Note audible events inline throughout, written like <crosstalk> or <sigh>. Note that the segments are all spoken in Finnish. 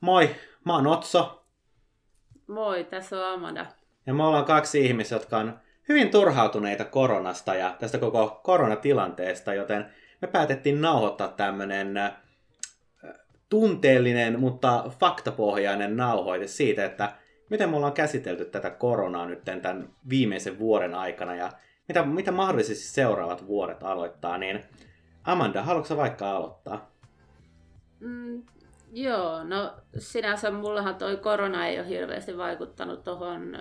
Moi, mä oon Otso. Moi, tässä on Amanda. Ja me ollaan kaksi ihmistä, jotka on hyvin turhautuneita koronasta ja tästä koko koronatilanteesta, joten me päätettiin nauhoittaa tämmönen äh, tunteellinen, mutta faktapohjainen nauhoite siitä, että miten me ollaan käsitelty tätä koronaa nyt tämän viimeisen vuoden aikana ja mitä, mitä mahdollisesti seuraavat vuodet aloittaa, niin Amanda, haluatko vaikka aloittaa? Mm, joo, no sinänsä mullahan toi korona ei ole hirveästi vaikuttanut tuohon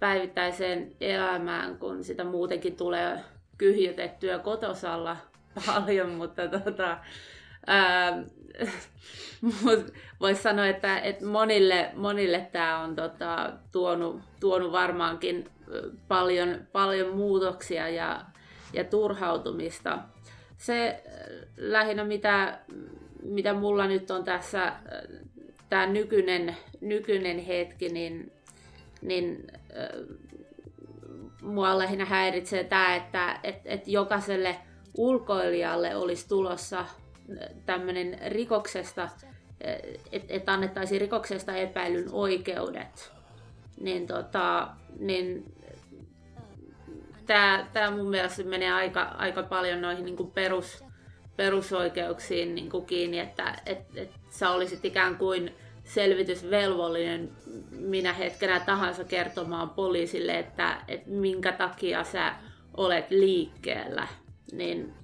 päivittäiseen elämään, kun sitä muutenkin tulee kyhjytettyä kotosalla <laughs> paljon, mutta tota, <laughs> voisi sanoa, että, että monille, monille tämä on tota, tuonut, tuonut varmaankin paljon, paljon muutoksia ja, ja turhautumista. Se lähinnä, mitä, mitä mulla nyt on tässä, tämä nykyinen, nykyinen hetki, niin, niin mua lähinnä häiritsee tämä, että et, et jokaiselle ulkoilijalle olisi tulossa tämmöinen rikoksesta, että et annettaisiin rikoksesta epäilyn oikeudet. Niin, tota, niin tämä, tämä mun mielestä menee aika, aika paljon noihin niin perus, perusoikeuksiin niin kuin kiinni, että et, et sä olisit ikään kuin selvitysvelvollinen minä hetkenä tahansa kertomaan poliisille, että, että minkä takia sä olet liikkeellä. Niin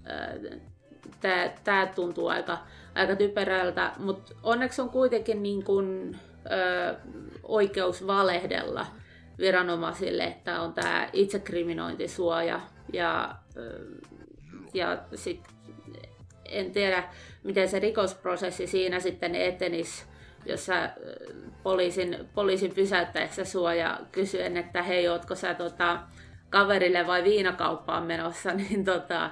äh, tämä tuntuu aika, aika typerältä, mutta onneksi on kuitenkin niin kuin, äh, oikeus valehdella viranomaisille, että on tämä itsekriminointisuoja ja, ja sit en tiedä, miten se rikosprosessi siinä sitten etenisi, jos sä poliisin, poliisin pysäyttäessä suoja kysyen, että hei, ootko sä tota, kaverille vai viinakauppaan menossa, <laughs> niin, tota,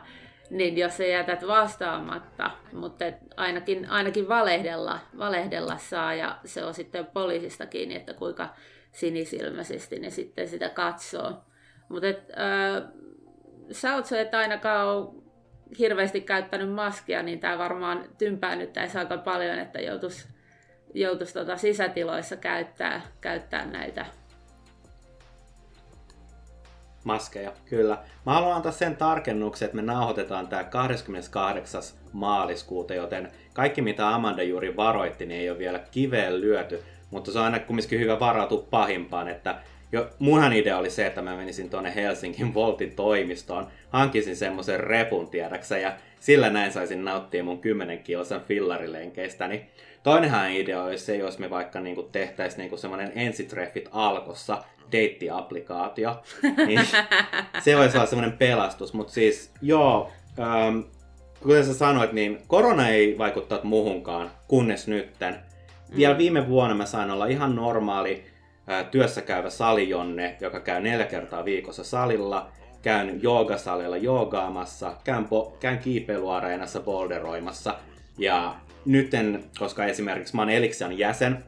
niin jos sä jätät vastaamatta, mutta ainakin, ainakin valehdella, valehdella saa ja se on sitten poliisista kiinni, että kuinka sinisilmäisesti ne sitten sitä katsoo. Mutta äh, sä oot se, että ainakaan hirveästi käyttänyt maskia, niin tämä varmaan tympäännyttäisi aika paljon, että joutuisi joutuis tota sisätiloissa käyttää, käyttää näitä maskeja, kyllä. Mä haluan antaa sen tarkennuksen, että me nauhoitetaan tämä 28. maaliskuuta, joten kaikki mitä Amanda juuri varoitti, niin ei ole vielä kiveen lyöty. Mutta se on aina kumminkin hyvä varautua pahimpaan, että jo, munhan idea oli se, että mä menisin tuonne Helsingin Voltin toimistoon, hankisin semmoisen repun tiedäksä, ja sillä näin saisin nauttia mun 10 kilsan fillarilenkeistä. Niin toinenhan idea olisi se, jos me vaikka niinku tehtäisiin niinku semmoinen ensitreffit alkossa, deittiaplikaatio, <laughs> niin se voisi olla semmoinen pelastus. Mutta siis joo, ähm, kuten sä sanoit, niin korona ei vaikuttanut muhunkaan, kunnes nytten vielä viime vuonna mä sain olla ihan normaali työssä käyvä salijonne, joka käy neljä kertaa viikossa salilla. Käyn joogasalilla joogaamassa, käyn, po- käyn kiipeiluareenassa boulderoimassa. Ja nytten, koska esimerkiksi mä oon Elixian jäsen,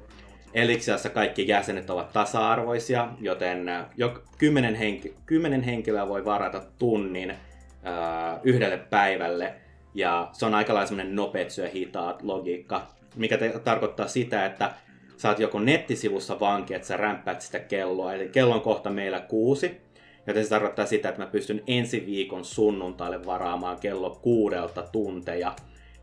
Elixiassa kaikki jäsenet ovat tasa-arvoisia, joten jo kymmenen, henki- kymmenen henkilöä voi varata tunnin ää, yhdelle päivälle. Ja se on aika lailla nopeat syö hitaat logiikka mikä te- tarkoittaa sitä, että sä oot joko nettisivussa vanki, että sä rämpäät sitä kelloa, eli kello on kohta meillä kuusi, joten se tarkoittaa sitä, että mä pystyn ensi viikon sunnuntaille varaamaan kello kuudelta tunteja,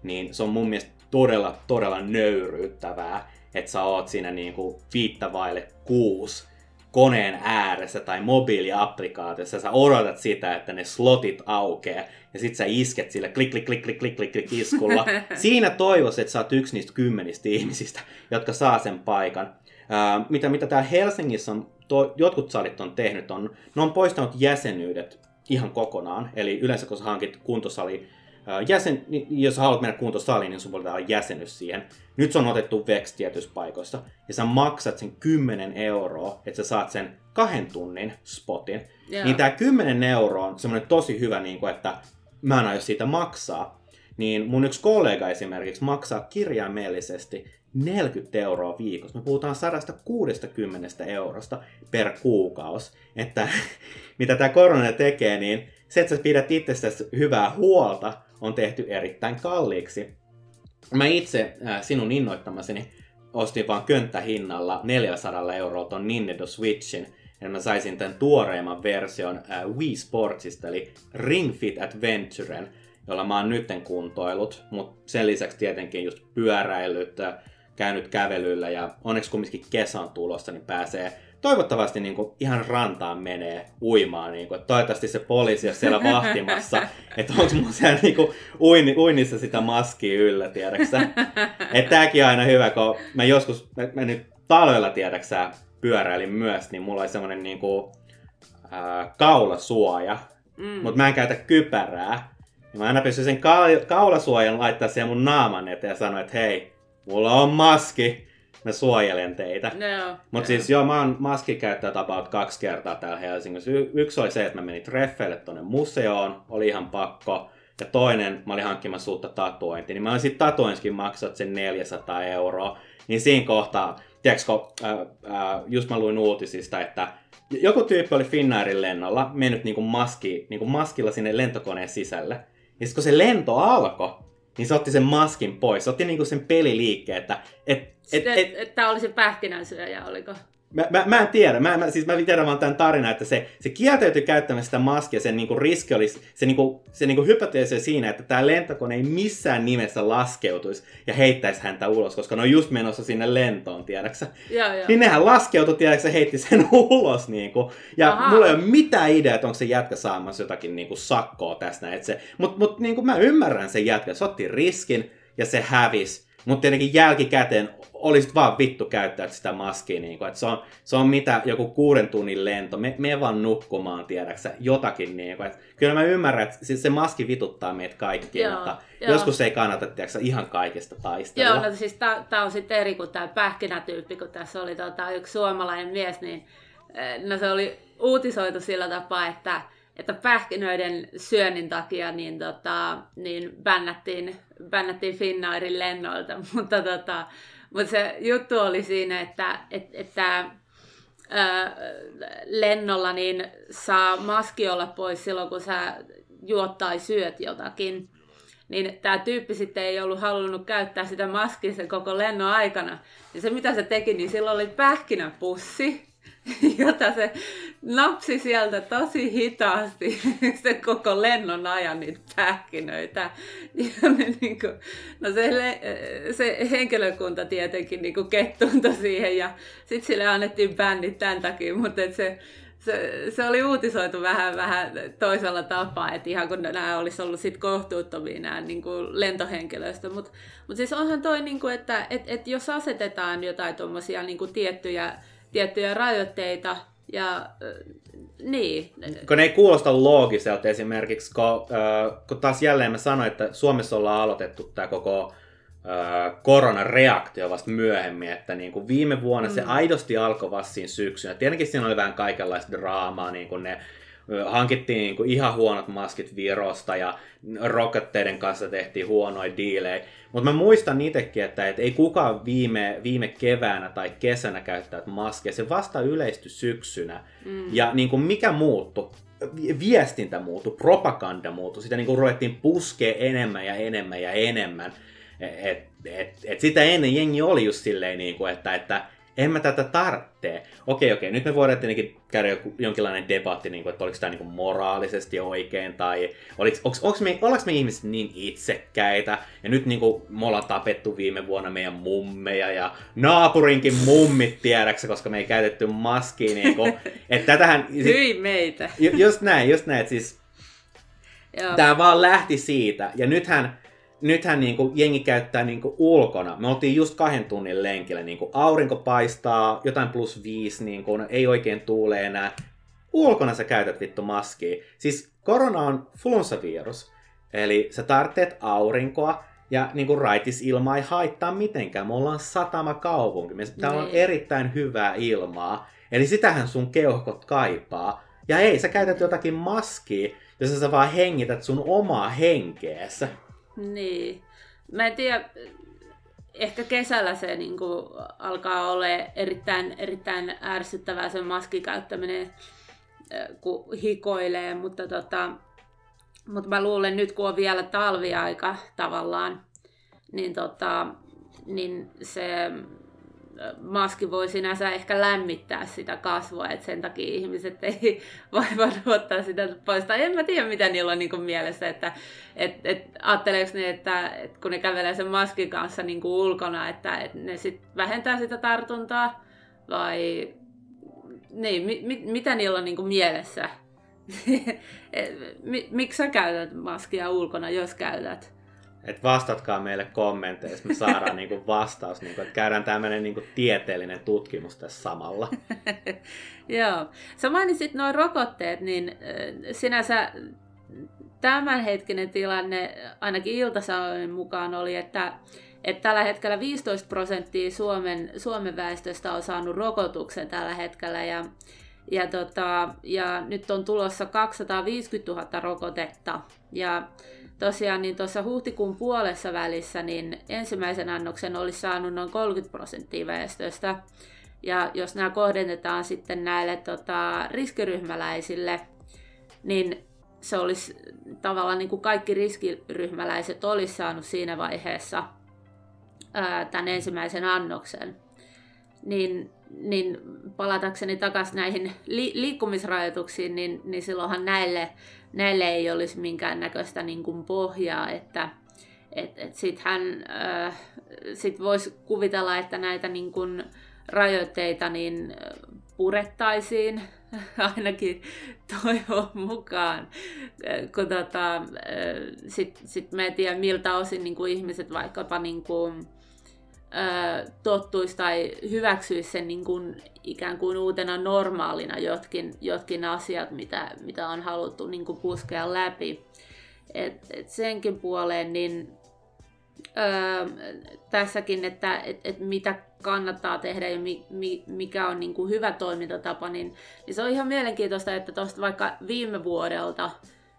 niin se on mun mielestä todella, todella nöyryyttävää, että sä oot siinä niinku viittavaille kuusi koneen ääressä tai mobiiliapplikaatiossa, sä odotat sitä, että ne slotit aukeaa, ja sit sä isket sille klik, klik, klik, klik, klik, klik, klik iskulla. <laughs> Siinä toivoisin, että sä oot yksi niistä kymmenistä ihmisistä, jotka saa sen paikan. Uh, mitä, mitä täällä Helsingissä on, to, jotkut salit on tehnyt, on, ne on poistanut jäsenyydet ihan kokonaan. Eli yleensä kun sä hankit kuntosali jäsen, jos haluat mennä kuntosaliin, niin sun voi olla jäsenyys siihen. Nyt se on otettu veksi tietyissä paikoissa. Ja sä maksat sen 10 euroa, että sä saat sen kahden tunnin spotin. Yeah. Niin tää 10 euroa on semmoinen tosi hyvä, niin kuin, että mä en aio siitä maksaa. Niin mun yksi kollega esimerkiksi maksaa kirjaimellisesti 40 euroa viikossa. Me puhutaan 160 eurosta per kuukausi. Että <laughs> mitä tämä korona tekee, niin se, että sä pidät itsestäsi hyvää huolta, on tehty erittäin kalliiksi. Mä itse äh, sinun innoittamaseni ostin vaan könttähinnalla 400 euroa ton Nintendo Switchin, ja mä saisin tämän tuoreimman version äh, Wii Sportsista, eli Ring Fit Adventuren, jolla mä oon nytten kuntoilut, mutta sen lisäksi tietenkin just pyöräillyt, äh, käynyt kävelyllä ja onneksi kumminkin kesän tulossa, niin pääsee toivottavasti niin kuin ihan rantaan menee uimaan. Niin kuin, toivottavasti se poliisi on siellä vahtimassa, <laughs> että onko mun siellä niin kuin, uini, uinnissa sitä maskia yllä, tiedäksä. Että tääkin on aina hyvä, kun mä joskus, mä, mä nyt talvella tiedäksä pyöräilin myös, niin mulla oli semmonen niin kuin, ää, kaulasuoja, mm. mutta mä en käytä kypärää. Ja mä aina pystyn sen ka- kaulasuojan laittaa siihen mun naaman eteen ja sanoa, että hei, mulla on maski mä suojelen teitä. No, Mutta siis joo, mä oon maskikäyttäjä about kaksi kertaa täällä Helsingissä. Y- yksi oli se, että mä menin treffeille tonne museoon, oli ihan pakko. Ja toinen, mä olin hankkimassa uutta tatuointia, niin mä olin sitten tatuoinskin maksat sen 400 euroa. Niin siinä kohtaa, tiedätkö, äh, äh, just mä luin uutisista, että joku tyyppi oli Finnairin lennolla mennyt niinku maski, niinku maskilla sinne lentokoneen sisälle. Ja sitten kun se lento alkoi, niin se otti sen maskin pois. Se otti niinku sen peliliikkeen, että et, et, et, et, et, tämä oli se pähkinänsyöjä, oliko? Mä, mä, mä en tiedä, mä, mä, siis mä tiedän vaan tämän tarinan, että se, se kieltäytyi käyttämästä sitä maskia, sen niinku riski oli, se, niinku, se niinku hypoteesi siinä, että tämä lentokone ei missään nimessä laskeutuisi ja heittäisi häntä ulos, koska ne on just menossa sinne lentoon, tiedäksä. Joo, joo. Niin nehän laskeutui, tiedäksä, heitti sen <laughs> ulos niinku. Ja Aha. mulla ei ole mitään idea, että onko se jätkä saamassa jotakin niinku sakkoa tästä näin. Et se, mut, mut niinku mä ymmärrän sen jätkä, se otti riskin ja se hävisi. Mutta tietenkin jälkikäteen olisit vaan vittu käyttää sitä maskia. Niin kuin, että se, on, se on mitä joku kuuden tunnin lento. Me, me vaan nukkumaan, tiedäksä, jotakin. Niin kuin, että kyllä mä ymmärrän, että siis se maski vituttaa meitä kaikkia, Joo, mutta joo. joskus ei kannata tiedätkö, ihan kaikesta taistella. Joo, no siis tämä on sitten eri kuin tämä pähkinätyyppi, kun tässä oli tota, yksi suomalainen mies, niin eh, no se oli uutisoitu sillä tapaa, että, että pähkinöiden syönnin takia niin, tota, niin bännättiin, bännättiin Finnairin lennoilta, <laughs> mutta, tota, mutta se juttu oli siinä, että, että, että ää, lennolla niin saa maski olla pois silloin, kun sä juot tai syöt jotakin. Niin tämä tyyppi sitten ei ollut halunnut käyttää sitä maskia sen koko lennon aikana. Ja se mitä se teki, niin silloin oli pähkinäpussi, <laughs> jota se napsi sieltä tosi hitaasti <laughs> sen koko lennon ajan niitä pähkinöitä. Ja ne niinku, no se, se henkilökunta tietenkin niinku kettuntui siihen ja sitten sille annettiin bändit tämän takia, mutta et se, se, se, oli uutisoitu vähän, vähän toisella tapaa, että ihan kun nämä olisi ollut sit kohtuuttomia nämä niin kuin. Mutta mut siis onhan toi, niin kuin, että et, et jos asetetaan jotain tuommoisia niin kuin tiettyjä, tiettyjä rajoitteita, ja äh, niin. Kun ne ei kuulosta loogiselta esimerkiksi, kun, äh, kun taas jälleen mä sanoin, että Suomessa ollaan aloitettu tämä koko äh, koronareaktio vasta myöhemmin, että niin kuin viime vuonna mm. se aidosti alkoi vasta siinä syksynä. Tietenkin siinä oli vähän kaikenlaista draamaa, niin kuin ne hankittiin niin kuin ihan huonot maskit Virosta ja rokotteiden kanssa tehtiin huonoja diilejä. Mutta mä muistan itsekin, että et ei kukaan viime, viime keväänä tai kesänä käyttää maskeja. Se vasta yleistyi syksynä. Mm. Ja niin kuin mikä muuttui? Vi- Viestintä muuttui, propaganda muuttui. Sitä niin kuin ruvettiin puskea enemmän ja enemmän ja enemmän. Et, et, et sitä ennen jengi oli just silleen, niin kuin, että, että en mä tätä tarttee. Okei, okei, nyt me voidaan tietenkin käydä joku, jonkinlainen debatti, niin kuin, että oliko tämä niin kuin moraalisesti oikein, tai oliks, onks, onks me, ollaanko me ihmiset niin itsekkäitä, ja nyt niin kuin, me ollaan tapettu viime vuonna meidän mummeja, ja naapurinkin mummit tiedäksä, koska me ei käytetty maskia, niin kuin, että <laughs> tätähän... Hyi meitä. Ju, just näin, just näin, että siis Joo. Tämä vaan lähti siitä. Ja nythän, nythän niin kuin jengi käyttää niin kuin ulkona. Me oltiin just kahden tunnin lenkillä. Niin kuin aurinko paistaa, jotain plus viisi, niin kuin, ei oikein tuule enää. Ulkona sä käytät vittu maskia. Siis korona on flunssavirus. Eli sä tarvitset aurinkoa ja niin kuin raitisilma ei haittaa mitenkään. Me ollaan satama kaupunki. Me- Täällä on Niin. erittäin hyvää ilmaa. Eli sitähän sun keuhkot kaipaa. Ja ei, sä käytät jotakin maskia, jossa sä vaan hengität sun omaa henkeässä. Niin. Mä en tiedä, ehkä kesällä se niin kuin, alkaa olla erittäin, erittäin ärsyttävää sen maskin käyttäminen, äh, kun hikoilee, mutta, tota, mutta mä luulen nyt, kun on vielä talviaika tavallaan, niin, tota, niin se maski voi sinänsä ehkä lämmittää sitä kasvua, että sen takia ihmiset ei <laughs> vaivaudu ottaa sitä pois. Tai en mä tiedä, mitä niillä on niin mielessä, että et, et, ajatteleeko ne, että et kun ne kävelee sen maskin kanssa niin kuin ulkona, että et ne sit vähentää sitä tartuntaa, vai niin, mi, mi, mitä niillä on niin kuin mielessä? <laughs> Miksi sä käytät maskia ulkona, jos käytät? Et vastatkaa meille kommenteissa, me saadaan niinku vastaus, niinku, että käydään tämmöinen niinku tieteellinen tutkimus tässä samalla. <laughs> Joo. Sä mainitsit nuo rokotteet, niin sinänsä tämänhetkinen tilanne, ainakin ilta mukaan oli, että, että tällä hetkellä 15 prosenttia Suomen, Suomen väestöstä on saanut rokotuksen tällä hetkellä ja, ja, tota, ja nyt on tulossa 250 000 rokotetta. Ja tosiaan niin tuossa huhtikuun puolessa välissä niin ensimmäisen annoksen olisi saanut noin 30 prosenttia väestöstä. Ja jos nämä kohdennetaan sitten näille tota, riskiryhmäläisille, niin se olisi tavallaan niin kuin kaikki riskiryhmäläiset olisi saanut siinä vaiheessa ää, tämän ensimmäisen annoksen. Niin, niin palatakseni takaisin näihin li- liikkumisrajoituksiin, niin, niin silloinhan näille näille ei olisi minkäännäköistä niin kuin pohjaa, että et, et sittenhän äh, sit voisi kuvitella, että näitä niin kuin rajoitteita niin äh, purettaisiin <laughs> ainakin toivon mukaan, äh, kun tota, äh, sitten sit mä en tiedä miltä osin niin kuin ihmiset vaikkapa niin kuin, tottuisi tai hyväksyisi sen niin kuin, ikään kuin uutena normaalina jotkin, jotkin asiat, mitä, mitä on haluttu niin kuin puskea läpi. Et, et senkin puoleen, niin öö, tässäkin, että et, et mitä kannattaa tehdä ja mi, mi, mikä on niin kuin hyvä toimintatapa, niin, niin se on ihan mielenkiintoista, että tuosta vaikka viime vuodelta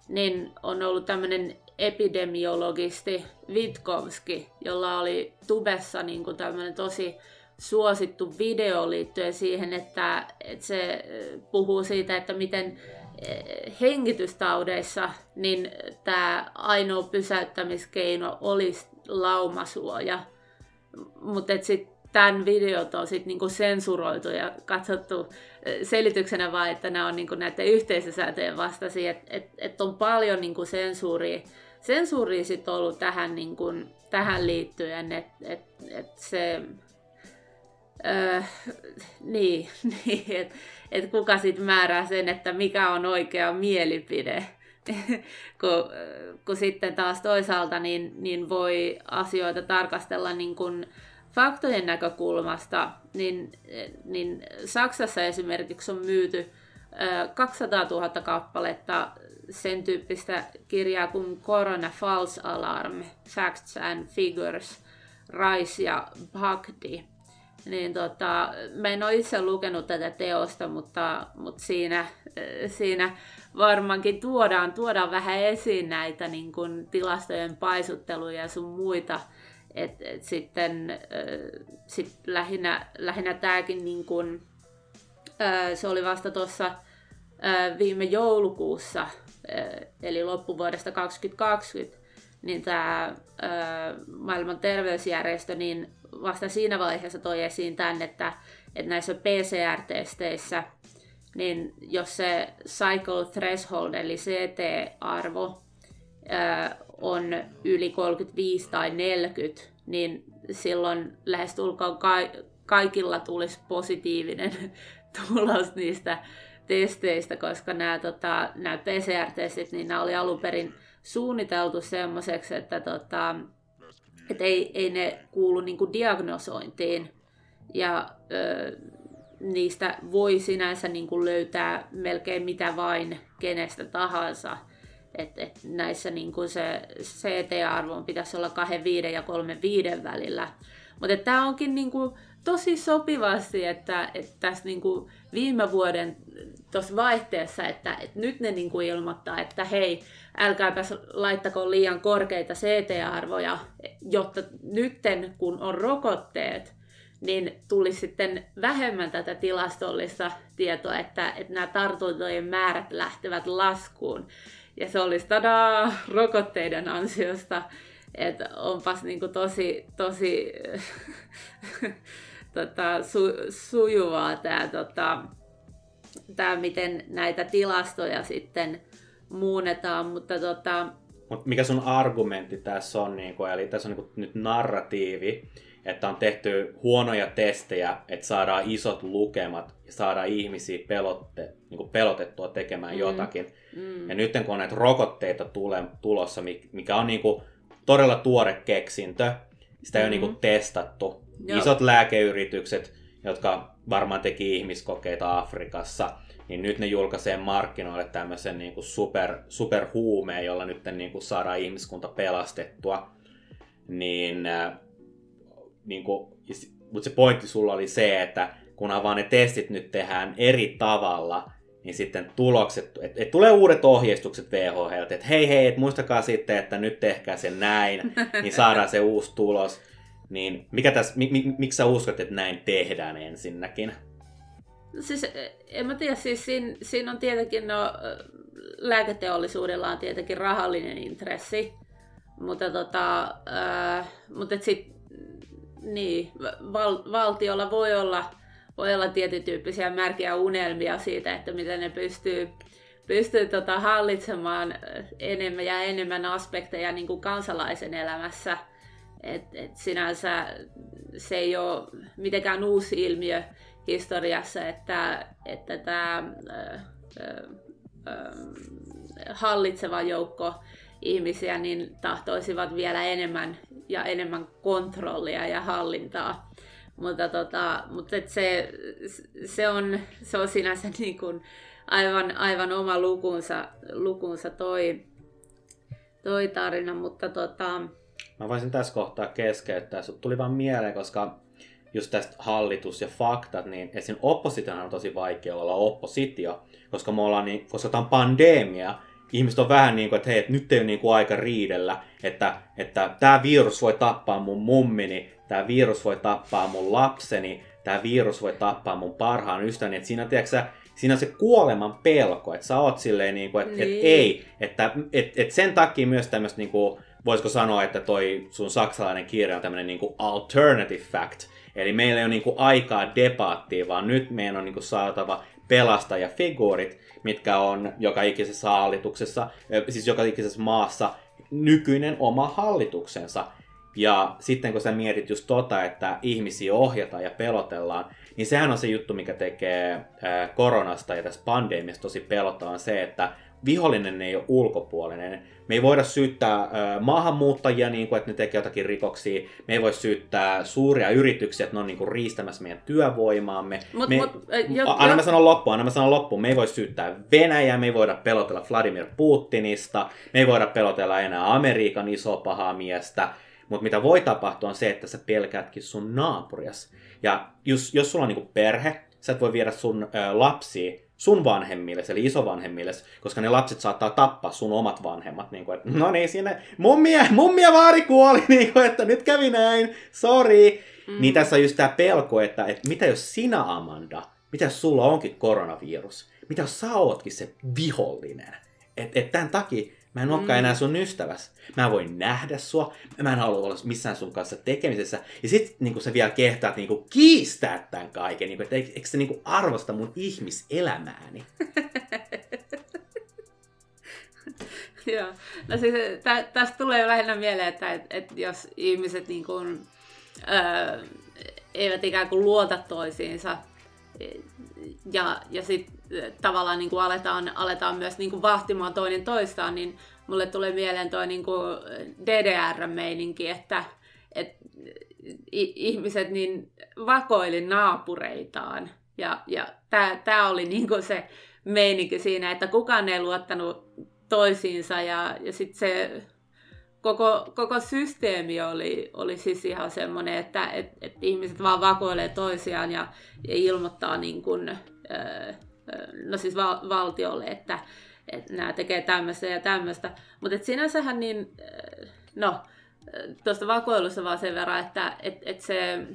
niin on ollut tämmöinen epidemiologisti Vitkovski, jolla oli tubessa niin kuin tämmöinen tosi suosittu video liittyen siihen, että, että se puhuu siitä, että miten hengitystaudeissa niin tämä ainoa pysäyttämiskeino olisi laumasuoja. Mutta sitten tämän videot on sitten niinku sensuroitu ja katsottu selityksenä vaan, että nämä on niinku näiden yhteisösääntöjen vastaisia, että et, et on paljon niinku sensuuria sensuuri sit ollut tähän, niin kun, tähän liittyen, että et, et se... Öö, niin, <laughs> niin että et kuka sitten määrää sen, että mikä on oikea mielipide. <laughs> kun, kun sitten taas toisaalta niin, niin voi asioita tarkastella niin kun faktojen näkökulmasta, niin, niin Saksassa esimerkiksi on myyty 200 000 kappaletta sen tyyppistä kirjaa kuin Corona False Alarm, Facts and Figures, Rice ja Bagdi. Niin tota, mä en ole itse lukenut tätä teosta, mutta, mutta siinä, siinä varmaankin tuodaan, tuodaan vähän esiin näitä niin kuin, tilastojen paisutteluja ja sun muita. Et, et sitten sit lähinnä, lähinnä tämäkin, niin kuin, se oli vasta tuossa viime joulukuussa eli loppuvuodesta 2020, niin tämä maailman terveysjärjestö niin vasta siinä vaiheessa toi esiin tämän, että, että näissä PCR-testeissä, niin jos se cycle threshold eli CT-arvo on yli 35 tai 40, niin silloin lähestulkoon ka- kaikilla tulisi positiivinen <laughs> tulos niistä testeistä, koska nämä, tota, nämä PCR-testit, niin nämä oli alun perin suunniteltu semmoiseksi, että tota, et ei, ei ne kuulu niin kuin diagnosointiin. Ja ö, niistä voi sinänsä niin kuin löytää melkein mitä vain kenestä tahansa. Et, et näissä niin kuin se CT-arvo pitäisi olla 2,5 ja 3,5 välillä. Mutta tämä onkin niin kuin tosi sopivasti, että, että tässä niin kuin viime vuoden tuossa vaihteessa, että, että nyt ne niin kuin ilmoittaa, että hei, älkääpäs laittako liian korkeita CT-arvoja, jotta nytten kun on rokotteet, niin tulisi sitten vähemmän tätä tilastollista tietoa, että, että nämä tartuntojen määrät lähtevät laskuun. Ja se olisi tadaa rokotteiden ansiosta, että onpas niin kuin tosi, tosi <laughs> tota, su, sujuvaa tämä, tota, tää, miten näitä tilastoja sitten muunnetaan, mutta tota... Mut mikä sun argumentti tässä on, niin kun, eli tässä on niin kun, nyt narratiivi, että on tehty huonoja testejä, että saadaan isot lukemat ja saadaan ihmisiä pelotte, niin pelotettua tekemään mm. jotakin. Mm. Ja nyt kun on näitä rokotteita tule, tulossa, mikä on niin kuin todella tuore keksintö, sitä ei mm. ole niin kuin testattu. Joo. Isot lääkeyritykset, jotka varmaan teki ihmiskokeita Afrikassa, niin nyt ne julkaisee markkinoille tämmöisen niin kuin super, superhuumeen, jolla nyt niin kuin saadaan ihmiskunta pelastettua. Niin, äh, niin kuin, mutta se pointti sulla oli se, että kunhan vaan ne testit nyt tehdään eri tavalla, niin sitten tulokset, että et tulee uudet ohjeistukset WHOlta, että hei hei, et muistakaa sitten, että nyt tehkää se näin, niin saadaan se uusi tulos. Niin mikä tässä, mi, mi, miksi sä uskot, että näin tehdään ensinnäkin? Siis en mä tiedä, siis siinä, siinä on tietenkin, no lääketeollisuudella on tietenkin rahallinen intressi, mutta tota, äh, mutta sit, niin, val, valtiolla voi olla, voi olla tietyn tyyppisiä märkiä unelmia siitä, että miten ne pystyy, pystyy tota, hallitsemaan enemmän ja enemmän aspekteja niin kuin kansalaisen elämässä. Et, et sinänsä se ei ole mitenkään uusi ilmiö historiassa, että, että tämä hallitseva joukko ihmisiä niin tahtoisivat vielä enemmän ja enemmän kontrollia ja hallintaa. Mutta, tota, mutta et se, se, on, se on sinänsä <laughs> niin kuin aivan, aivan oma lukunsa, lukunsa toi, toi tarina, mutta tota... Mä voisin tässä kohtaa keskeyttää. Sut tuli vaan mieleen, koska just tästä hallitus ja faktat, niin esim. opposition on tosi vaikea olla oppositio, koska me ollaan niin, koska tämä on pandemia, ihmiset on vähän niin kuin, että hei, että nyt ei ole niin kuin aika riidellä, että, että tämä virus voi tappaa mun mummini, tämä virus voi tappaa mun lapseni, tämä virus voi tappaa mun parhaan ystäväni, että siinä, tiedätkö, siinä on se kuoleman pelko, että sä oot silleen, niin kuin, että, niin. että ei, että, että, että sen takia myös tämmöistä, niin kuin, voisiko sanoa, että toi sun saksalainen kirja on tämmöinen niin kuin alternative fact, Eli meillä ei ole niin kuin aikaa debaattiin, vaan nyt meidän on niin kuin saatava pelastajafiguurit, mitkä on joka ikisessä hallituksessa, siis joka ikisessä maassa nykyinen oma hallituksensa. Ja sitten kun sä mietit just tota, että ihmisiä ohjataan ja pelotellaan, niin sehän on se juttu, mikä tekee koronasta ja tästä pandemiasta tosi pelottavan se, että vihollinen ei ole ulkopuolinen. Me ei voida syyttää maahanmuuttajia, niin kuin, että ne tekee jotakin rikoksia. Me ei voi syyttää suuria yrityksiä, että ne on niin kuin, riistämässä meidän työvoimaamme. Mut, me, mut, jo, anna mä sanon loppuun, anna mä sanon loppuun. Me ei voi syyttää Venäjää, me ei voida pelotella Vladimir Putinista, me ei voida pelotella enää Amerikan isoa pahaa miestä. Mutta mitä voi tapahtua on se, että sä pelkäätkin sun naapurias. Ja jos, jos sulla on niin perhe, sä et voi viedä sun ö, lapsia sun vanhemmille, eli isovanhemmille, koska ne lapset saattaa tappaa sun omat vanhemmat. Niin kuin, että, no niin, sinne mummia, mummia vaari kuoli, <laughs> niin kuin, että nyt kävi näin, sorry. Mm. Niin tässä on just tämä pelko, että, että mitä jos sinä Amanda, mitä jos sulla onkin koronavirus, mitä jos sä ootkin se vihollinen. Että et tämän takia Mä en olekaan mm. enää sun ystäväs. Mä voin nähdä sua. Mä en halua olla missään sun kanssa tekemisessä. Ja sit niin sä vielä kehtaat niin kiistää tämän kaiken. Niin kuin, että eikö sä niin arvosta mun ihmiselämääni? <laughs> Joo. No siis tä, tästä tulee lähinnä mieleen, että et, et jos ihmiset niin kuin, öö, eivät ikään kuin luota toisiinsa ja, ja sitten tavallaan niin kuin aletaan, aletaan myös niin kuin vahtimaan toinen toistaan, niin mulle tulee mieleen tuo niin DDR-meininki, että, että ihmiset niin vakoili naapureitaan. Ja, ja tämä oli niin kuin se meininki siinä, että kukaan ei luottanut toisiinsa ja, ja sitten se koko, koko systeemi oli, oli siis ihan semmoinen, että et, et ihmiset vaan vakoilee toisiaan ja, ja ilmoittaa niin kuin, öö, no siis val- valtiolle, että, että nämä tekee tämmöistä ja tämmöistä. Mutta sinänsähän niin, no, tuosta vakoilusta vaan sen verran, että et, et se,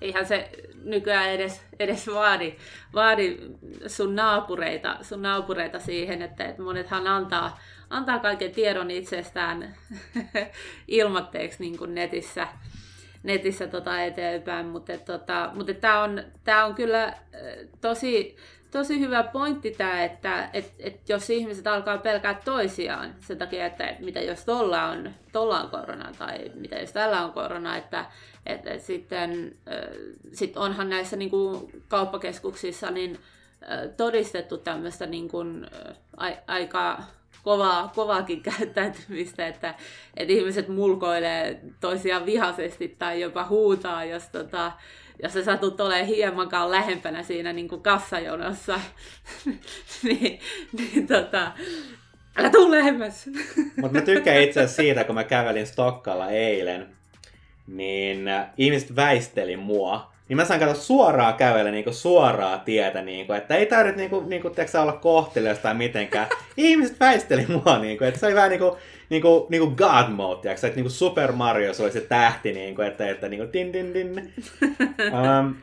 eihän se nykyään edes, edes vaadi, vaadi sun, naapureita, sun naapureita siihen, että, että monethan antaa, antaa kaiken tiedon itsestään <laughs> ilmatteeksi niin kuin netissä. netissä tota eteenpäin, mutta, tota, mutta tämä on, on kyllä tosi, tosi hyvä pointti tämä, että et, et jos ihmiset alkaa pelkää toisiaan sen takia, että et mitä jos tuolla on, tolla on korona tai mitä jos tällä on korona, että et, et sitten sit onhan näissä niin kuin kauppakeskuksissa niin, todistettu tämmöistä niin kuin, aika kovaa, kovaakin käyttäytymistä, että, että ihmiset mulkoilee toisiaan vihaisesti tai jopa huutaa, jos, tota, jos sä satut olemaan hiemankaan lähempänä siinä niin kuin kassajonossa, <laughs> niin, niin tota, älä tuu lähemmäs. <laughs> Mutta mä tykkään itse asiassa siitä, kun mä kävelin Stokkalla eilen, niin ihmiset väisteli mua niin mä saan katsoa suoraan kävellä niinku suoraa tietä, niinku, että ei tarvitse niinku, niinku, teksä, olla kohtelias tai mitenkään. <laughs> Ihmiset väisteli mua, niinku, että se oli vähän niinku, niinku, niinku God mode, tiiäks, että niinku Super Mario se oli se tähti, niinku, että, että niinku, din, din, din. <laughs> Um,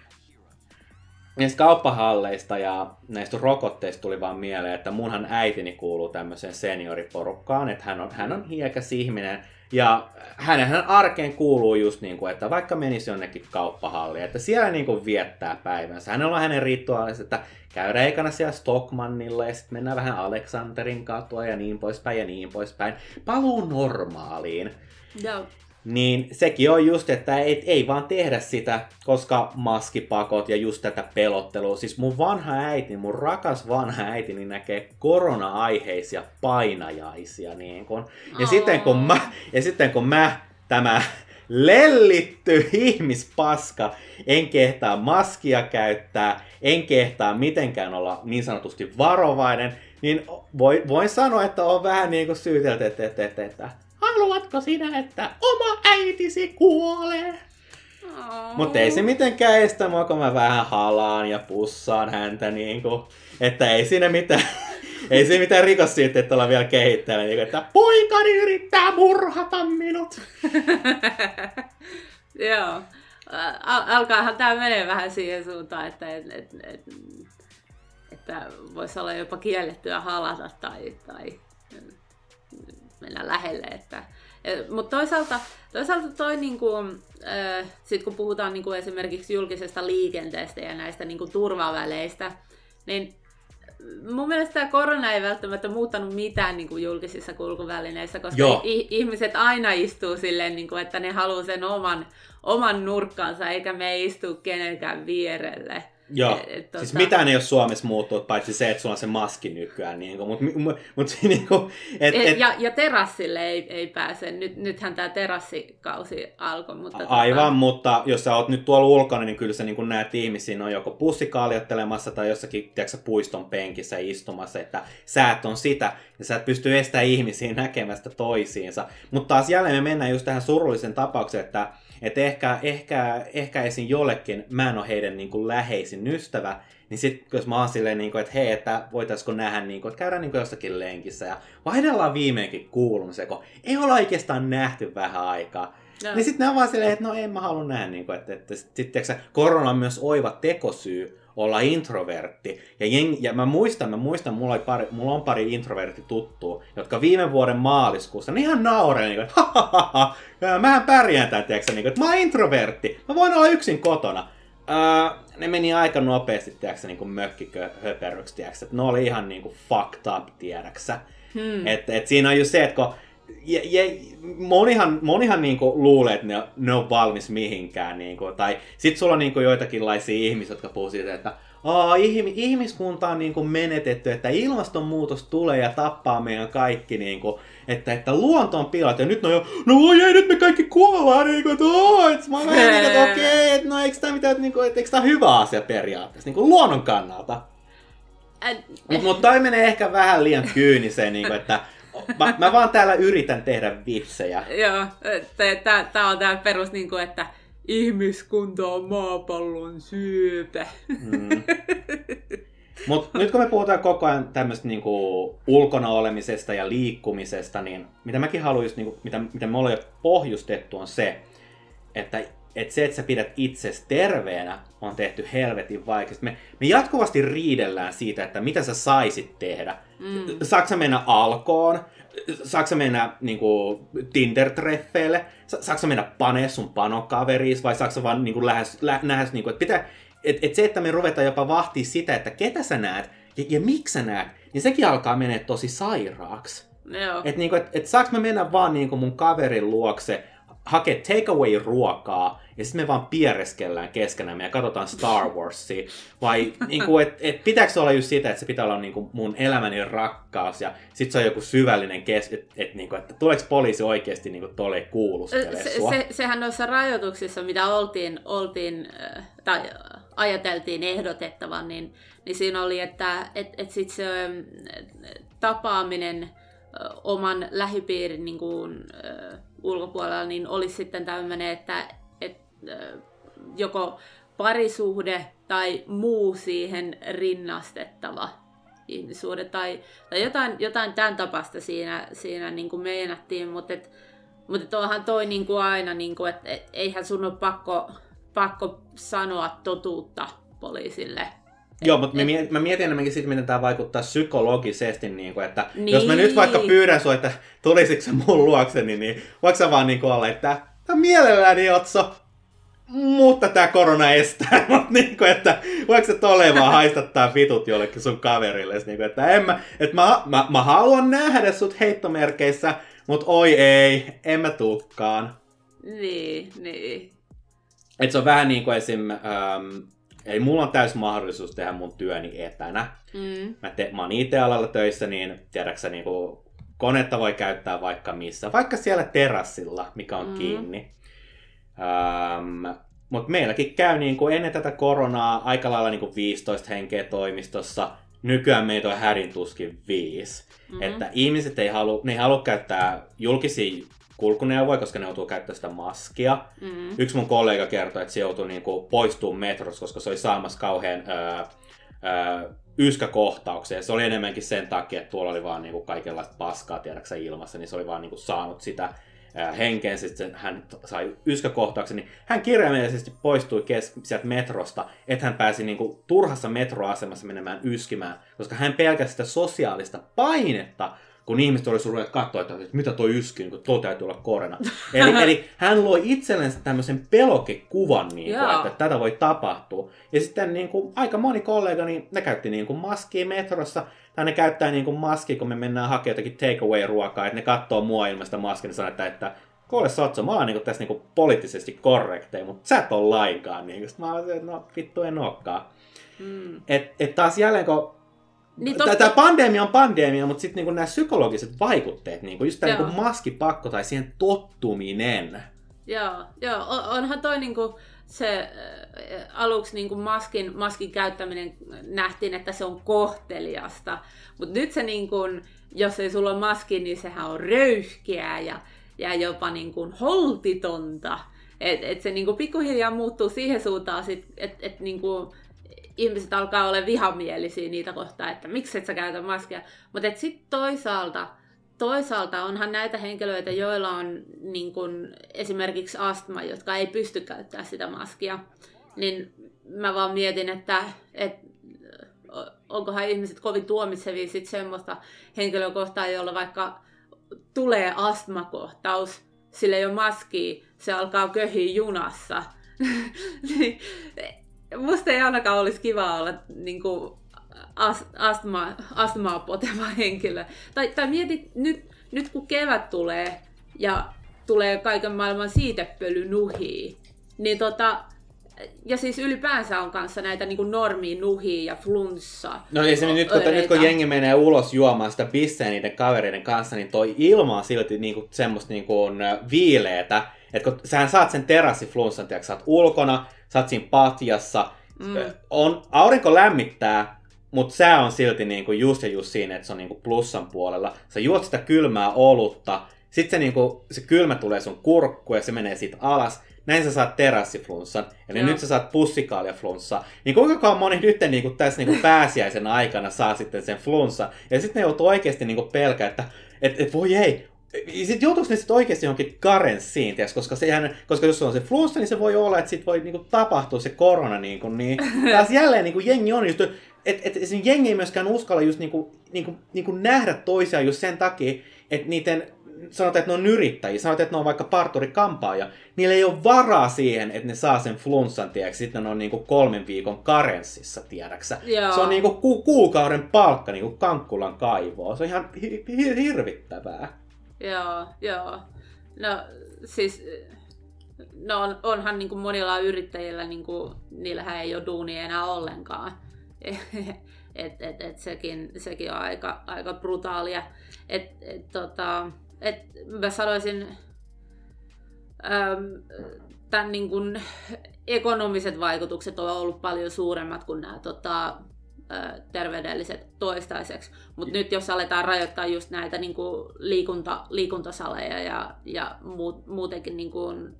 näistä kauppahalleista ja näistä rokotteista tuli vaan mieleen, että munhan äitini kuuluu tämmöiseen senioriporukkaan, että hän on, hän on hiekas ihminen, ja hänen arkeen kuuluu just niin kuin, että vaikka menisi jonnekin kauppahalliin, että siellä niin kuin viettää päivänsä. Hänellä on hänen rituaalinsa, että käydään ekana siellä Stockmannilla ja sitten mennään vähän Aleksanterin katua ja niin poispäin ja niin poispäin. Paluu normaaliin. Joo niin sekin on just, että ei, ei vaan tehdä sitä, koska maskipakot ja just tätä pelottelua. Siis mun vanha äiti, mun rakas vanha äiti, niin näkee korona-aiheisia painajaisia. Niin kun. Ja, sitten kun mä, ja sitten kun mä, tämä lellitty ihmispaska, en kehtaa maskia käyttää, en kehtaa mitenkään olla niin sanotusti varovainen, niin voin sanoa, että on vähän niin kuin syytelty, että, että, että, että haluatko sinä, että oma äitisi kuolee? Oh. Mutta ei se mitenkään estä mua, kun mä vähän halaan ja pussaan häntä, niin kuin, että ei siinä mitään, <laughs> ei siinä mitään rikos siitä, että ollaan vielä kehittänyt, niin kuin, että poikani yrittää murhata minut. <laughs> Joo. Alkaahan tämä menee vähän siihen suuntaan, että, että, että, että, että voisi olla jopa kiellettyä halata tai, tai mennä lähelle. Että, mutta toisaalta, toisaalta toi, niin kuin, äh, sit kun puhutaan niin kuin esimerkiksi julkisesta liikenteestä ja näistä niin kuin turvaväleistä, niin mun mielestä tämä korona ei välttämättä muuttanut mitään niin kuin julkisissa kulkuvälineissä, koska Joo. ihmiset aina istuu silleen, niin kuin, että ne haluaa sen oman, oman nurkkansa, eikä me istu kenenkään vierelle. Joo, et, et, siis tota... mitään ei ole Suomessa muuttunut, paitsi se, että sulla on se maski nykyään. Niin kuin, mutta mut, mut, niin kuin, et, et... Ja, ja terassille ei, ei pääse. Nyt, nythän tämä terassikausi alkoi. Mutta tota- Aivan, tota... mutta jos sä oot nyt tuolla ulkona, niin kyllä sä niin näet ihmisiä, on joko pussikaaliottelemassa tai jossakin tiedätkö, puiston penkissä istumassa, että sä et on sitä, ja sä et pysty estämään ihmisiä näkemästä toisiinsa. Mutta taas jälleen me mennään just tähän surullisen tapaukseen, että että ehkä, ehkä, ehkä esim. jollekin mä en ole heidän niin kuin läheisin ystävä, niin sitten jos mä oon silleen, niin kuin, että hei, että voitaisiko nähdä, niin kuin, että käydään niin kuin jossakin lenkissä ja vaihdellaan viimeinkin kuulumisen, kun ei olla oikeastaan nähty vähän aikaa. No. Niin sitten ne on vaan silleen, että no en mä halua nähdä, niin kuin, että, että, että sitten korona on myös oiva tekosyy olla introvertti. Ja, jeng, ja mä muistan, mä muistan, mulla, oli pari, mulla on pari introvertti tuttua, jotka viime vuoden maaliskuussa niin ihan naureen, niin että ha, ha, ha, ha, mähän pärjään tämän, tiiäksä, niin kuin, että mä oon introvertti, mä voin olla yksin kotona. Uh, ne meni aika nopeasti, tiedätkö, niin kuin mökkihöperöksi, tiedätkö, että ne oli ihan niin kuin fucked up, tiedäksä. Hmm. Et, et siinä on just se, että kun ja, ja, monihan, monihan niinku luulee, että ne, ne on valmis mihinkään. Niinku, tai sit sulla on niinku joitakinlaisia ihmisiä, jotka puhuu siitä, että Aa, ihmiskunta on niinku menetetty, että ilmastonmuutos tulee ja tappaa meidän kaikki, niinku, että, että luonto on pilat ja nyt no jo, no voi ei, nyt me kaikki kuollaan, niinku, että, oo, että mä vähän niinku, että okei, okay, no eikö tämä mitään, niinku, että eikö tämä hyvä asia periaatteessa, niinku luonnon kannalta. Mutta mut toi menee ehkä vähän liian kyyniseen, niinku, että Mä, mä vaan täällä yritän tehdä vitsejä. Joo, tää on tää perus niinku, että ihmiskunta on maapallon syype. Mm. Mutta nyt kun me puhutaan koko ajan tämmöistä niinku ulkona olemisesta ja liikkumisesta, niin mitä mäkin haluaisin, niinku, mitä, mitä me ollaan jo pohjustettu, on se, että että se, että sä pidät itsesi terveenä, on tehty helvetin vaikeasti. Me, me jatkuvasti riidellään siitä, että mitä sä saisit tehdä. Mm. Saatko mennä alkoon? Saatko mennä niin kuin, Tinder-treffeille? Saatko mennä panee sun panokaveriis? Vai saatko vaan niin kuin, lähes, lä, nähes, niin kuin, että pitää, et, et se, että me ruvetaan jopa vahtii sitä, että ketä sä näet ja, ja miksi sä näet, niin sekin alkaa mennä tosi sairaaksi. Että niinku, et, et saaks mä mennä vaan niinku mun kaverin luokse, hakea takeaway-ruokaa, ja sitten me vaan piereskellään keskenään ja katsotaan Star Warsia. Vai <laughs> niinku, et, et pitääkö se olla just sitä, että se pitää olla niinku mun elämäni rakkaus, ja sitten se on joku syvällinen kes... Että et, niinku, et tuleeko poliisi oikeasti niinku tolle kuulustelemaan se, se, sehän noissa rajoituksissa, mitä oltiin, oltiin äh, tai ajateltiin ehdotettavan, niin, niin siinä oli, että et, et sit se tapaaminen oman lähipiirin niin kuin, ulkopuolella, niin olisi sitten tämmöinen, että, että joko parisuhde tai muu siihen rinnastettava ihmisuhde tai, tai jotain, jotain tämän tapasta siinä, siinä niin kuin meinattiin, mutta et, mutta onhan toi niin kuin aina, niin kuin, että et, eihän sun ole pakko, pakko sanoa totuutta poliisille Joo, mutta mä mietin, mä mietin enemmänkin siitä, miten tämä vaikuttaa psykologisesti, niin kuin, että niin. jos mä nyt vaikka pyydän sua, että tulisitko mun luokseni, niin voiko sä vaan niin kuin olla, että mielelläni Otso, mutta tämä korona estää, <laughs> mutta niin kuin, että voiko se tolleen vaan <laughs> haistattaa vitut jollekin sun kaverille, niin kuin, että en mä, että mä, mä, mä haluan nähdä sut heittomerkeissä, mutta oi ei, en mä tukkaan. Niin, niin. Et se on vähän niin kuin esim. Ähm, Eli mulla on täys mahdollisuus tehdä mun työni etänä. Mm. Mä, te, mä oon IT-alalla töissä, niin tiedäksä niin kuin, konetta voi käyttää vaikka missä. Vaikka siellä terassilla, mikä on mm. kiinni. Ähm, mutta meilläkin käy niin kuin ennen tätä koronaa aika lailla niin kuin 15 henkeä toimistossa. Nykyään meitä on härin tuskin viisi. Mm-hmm. Että ihmiset ei halua, ne ei halua käyttää julkisia kulkuneuvoja, koska ne joutuu käyttämään sitä maskia. Mm-hmm. Yksi mun kollega kertoi, että se joutui niinku poistumaan metrossa, koska se oli saamassa kauhean öö, öö, yskäkohtauksia. Se oli enemmänkin sen takia, että tuolla oli vaan niinku kaikenlaista paskaa tiedäksä ilmassa, niin se oli vaan niinku saanut sitä henkeen, sitten hän sai yskäkohtauksen, niin hän kirjaimellisesti poistui kes- sieltä metrosta, että hän pääsi niinku turhassa metroasemassa menemään yskimään, koska hän pelkäsi sitä sosiaalista painetta, kun ihmiset olisi ruvennut katsoa, että, mitä toi yski, kun tuo täytyy olla korona. <laughs> Eli, eli hän loi itsellensä tämmöisen pelokekuvan, niin kuin, että tätä voi tapahtua. Ja sitten niin kuin, aika moni kollega, niin ne käytti niin kuin, maskia metrossa, tai ne käyttää niin kuin, maskia, kun me mennään hakemaan jotakin takeaway-ruokaa, että ne katsoo mua ilmasta maskia, niin sanoo, että, että kuule Sotso, mä oon niin kuin, tässä niin kuin, poliittisesti korrekteja, mutta sä et ole lainkaan. Niin kuin. Sitten mä oon että no vittu en olekaan. Mm. Et, et taas jälleen, kun niin tosta... Tämä pandemia on pandemia, mutta sitten niinku nämä psykologiset vaikutteet, niinku just tämä niinku maskipakko tai siihen tottuminen. Joo, joo. onhan toi niinku se äh, aluksi niinku maskin, maskin käyttäminen nähtiin, että se on kohteliasta, mutta nyt se niinku, jos ei sulla ole maski, niin sehän on röyhkeää ja, ja jopa niinku holtitonta. Et, et se niinku pikkuhiljaa muuttuu siihen suuntaan, että et, niinku, ihmiset alkaa olla vihamielisiä niitä kohtaa, että miksi et sä käytä maskia. Mutta sitten toisaalta, toisaalta onhan näitä henkilöitä, joilla on niin kun, esimerkiksi astma, jotka ei pysty käyttämään sitä maskia. Niin mä vaan mietin, että, että onkohan ihmiset kovin tuomitsevia sit semmoista henkilökohtaa, jolla vaikka tulee astmakohtaus, sillä ei ole maskia, se alkaa köhiä junassa. <laughs> Niin musta ei ainakaan olisi kiva olla niin kuin, as, astma, astmaa poteva henkilö. Tai, tai mietit nyt, nyt kun kevät tulee ja tulee kaiken maailman siitepölynuhia, niin tota, ja siis ylipäänsä on kanssa näitä niin normi nuhia ja flunssa. No esimerkiksi nyt kun, nyt kun jengi menee ulos juomaan sitä bisseä niiden kavereiden kanssa, niin toi ilma on silti niin kuin, semmoista niin kuin, viileetä. Että kun sähän saat sen terassiflunssan, tiedätkö, sä oot ulkona, sä oot siinä patjassa, mm. on, aurinko lämmittää, mutta sää on silti niinku just ja just siinä, että se on niinku plussan puolella. Sä juot sitä kylmää olutta, sitten se, niinku, se kylmä tulee sun kurkkuun ja se menee siitä alas. Näin sä saat terassiflunssan, eli Joo. nyt sä saat pussikaaljaflunssaa. Niin kuinka moni nyt niinku tässä niinku pääsiäisen aikana saa sitten sen flunssa. Ja sitten ne joutuu oikeasti niinku pelkää, että et, et voi ei, sitten joutuuko ne sitten oikeasti johonkin karenssiin, tiiäks, koska, sehän, koska jos on se flunssa, niin se voi olla, että sitten voi niinku, tapahtua se korona. Niinku, niin <laughs> taas jälleen niinku, jengi on just, että et, et, jengi ei myöskään uskalla just niinku, niinku, niinku nähdä toisiaan just sen takia, että niiden sanotaan, että ne on yrittäjiä, sanotaan, että ne on vaikka parturi-kampaaja, niillä ei ole varaa siihen, että ne saa sen flunssan, tiedäksi, sitten ne on niinku kolmen viikon karenssissa, tiedäksä. Joo. Se on niinku ku- kuukauden palkka niinku Kankkulan kaivoa. Se on ihan hi- hi- hirvittävää. Joo, joo. No siis, no on, onhan niin kuin monilla yrittäjillä, niin kuin, niillähän ei ole duunia enää ollenkaan. <laughs> et, et, et sekin, sekin on aika, aika brutaalia. Et, et, tota, et mä sanoisin, äm, tämän niin kuin, ekonomiset vaikutukset on ollut paljon suuremmat kuin nämä tota, terveydelliset toistaiseksi. Mutta nyt jos aletaan rajoittaa just näitä niin kuin liikunta, liikuntasaleja ja, ja muut, muutenkin niin kuin,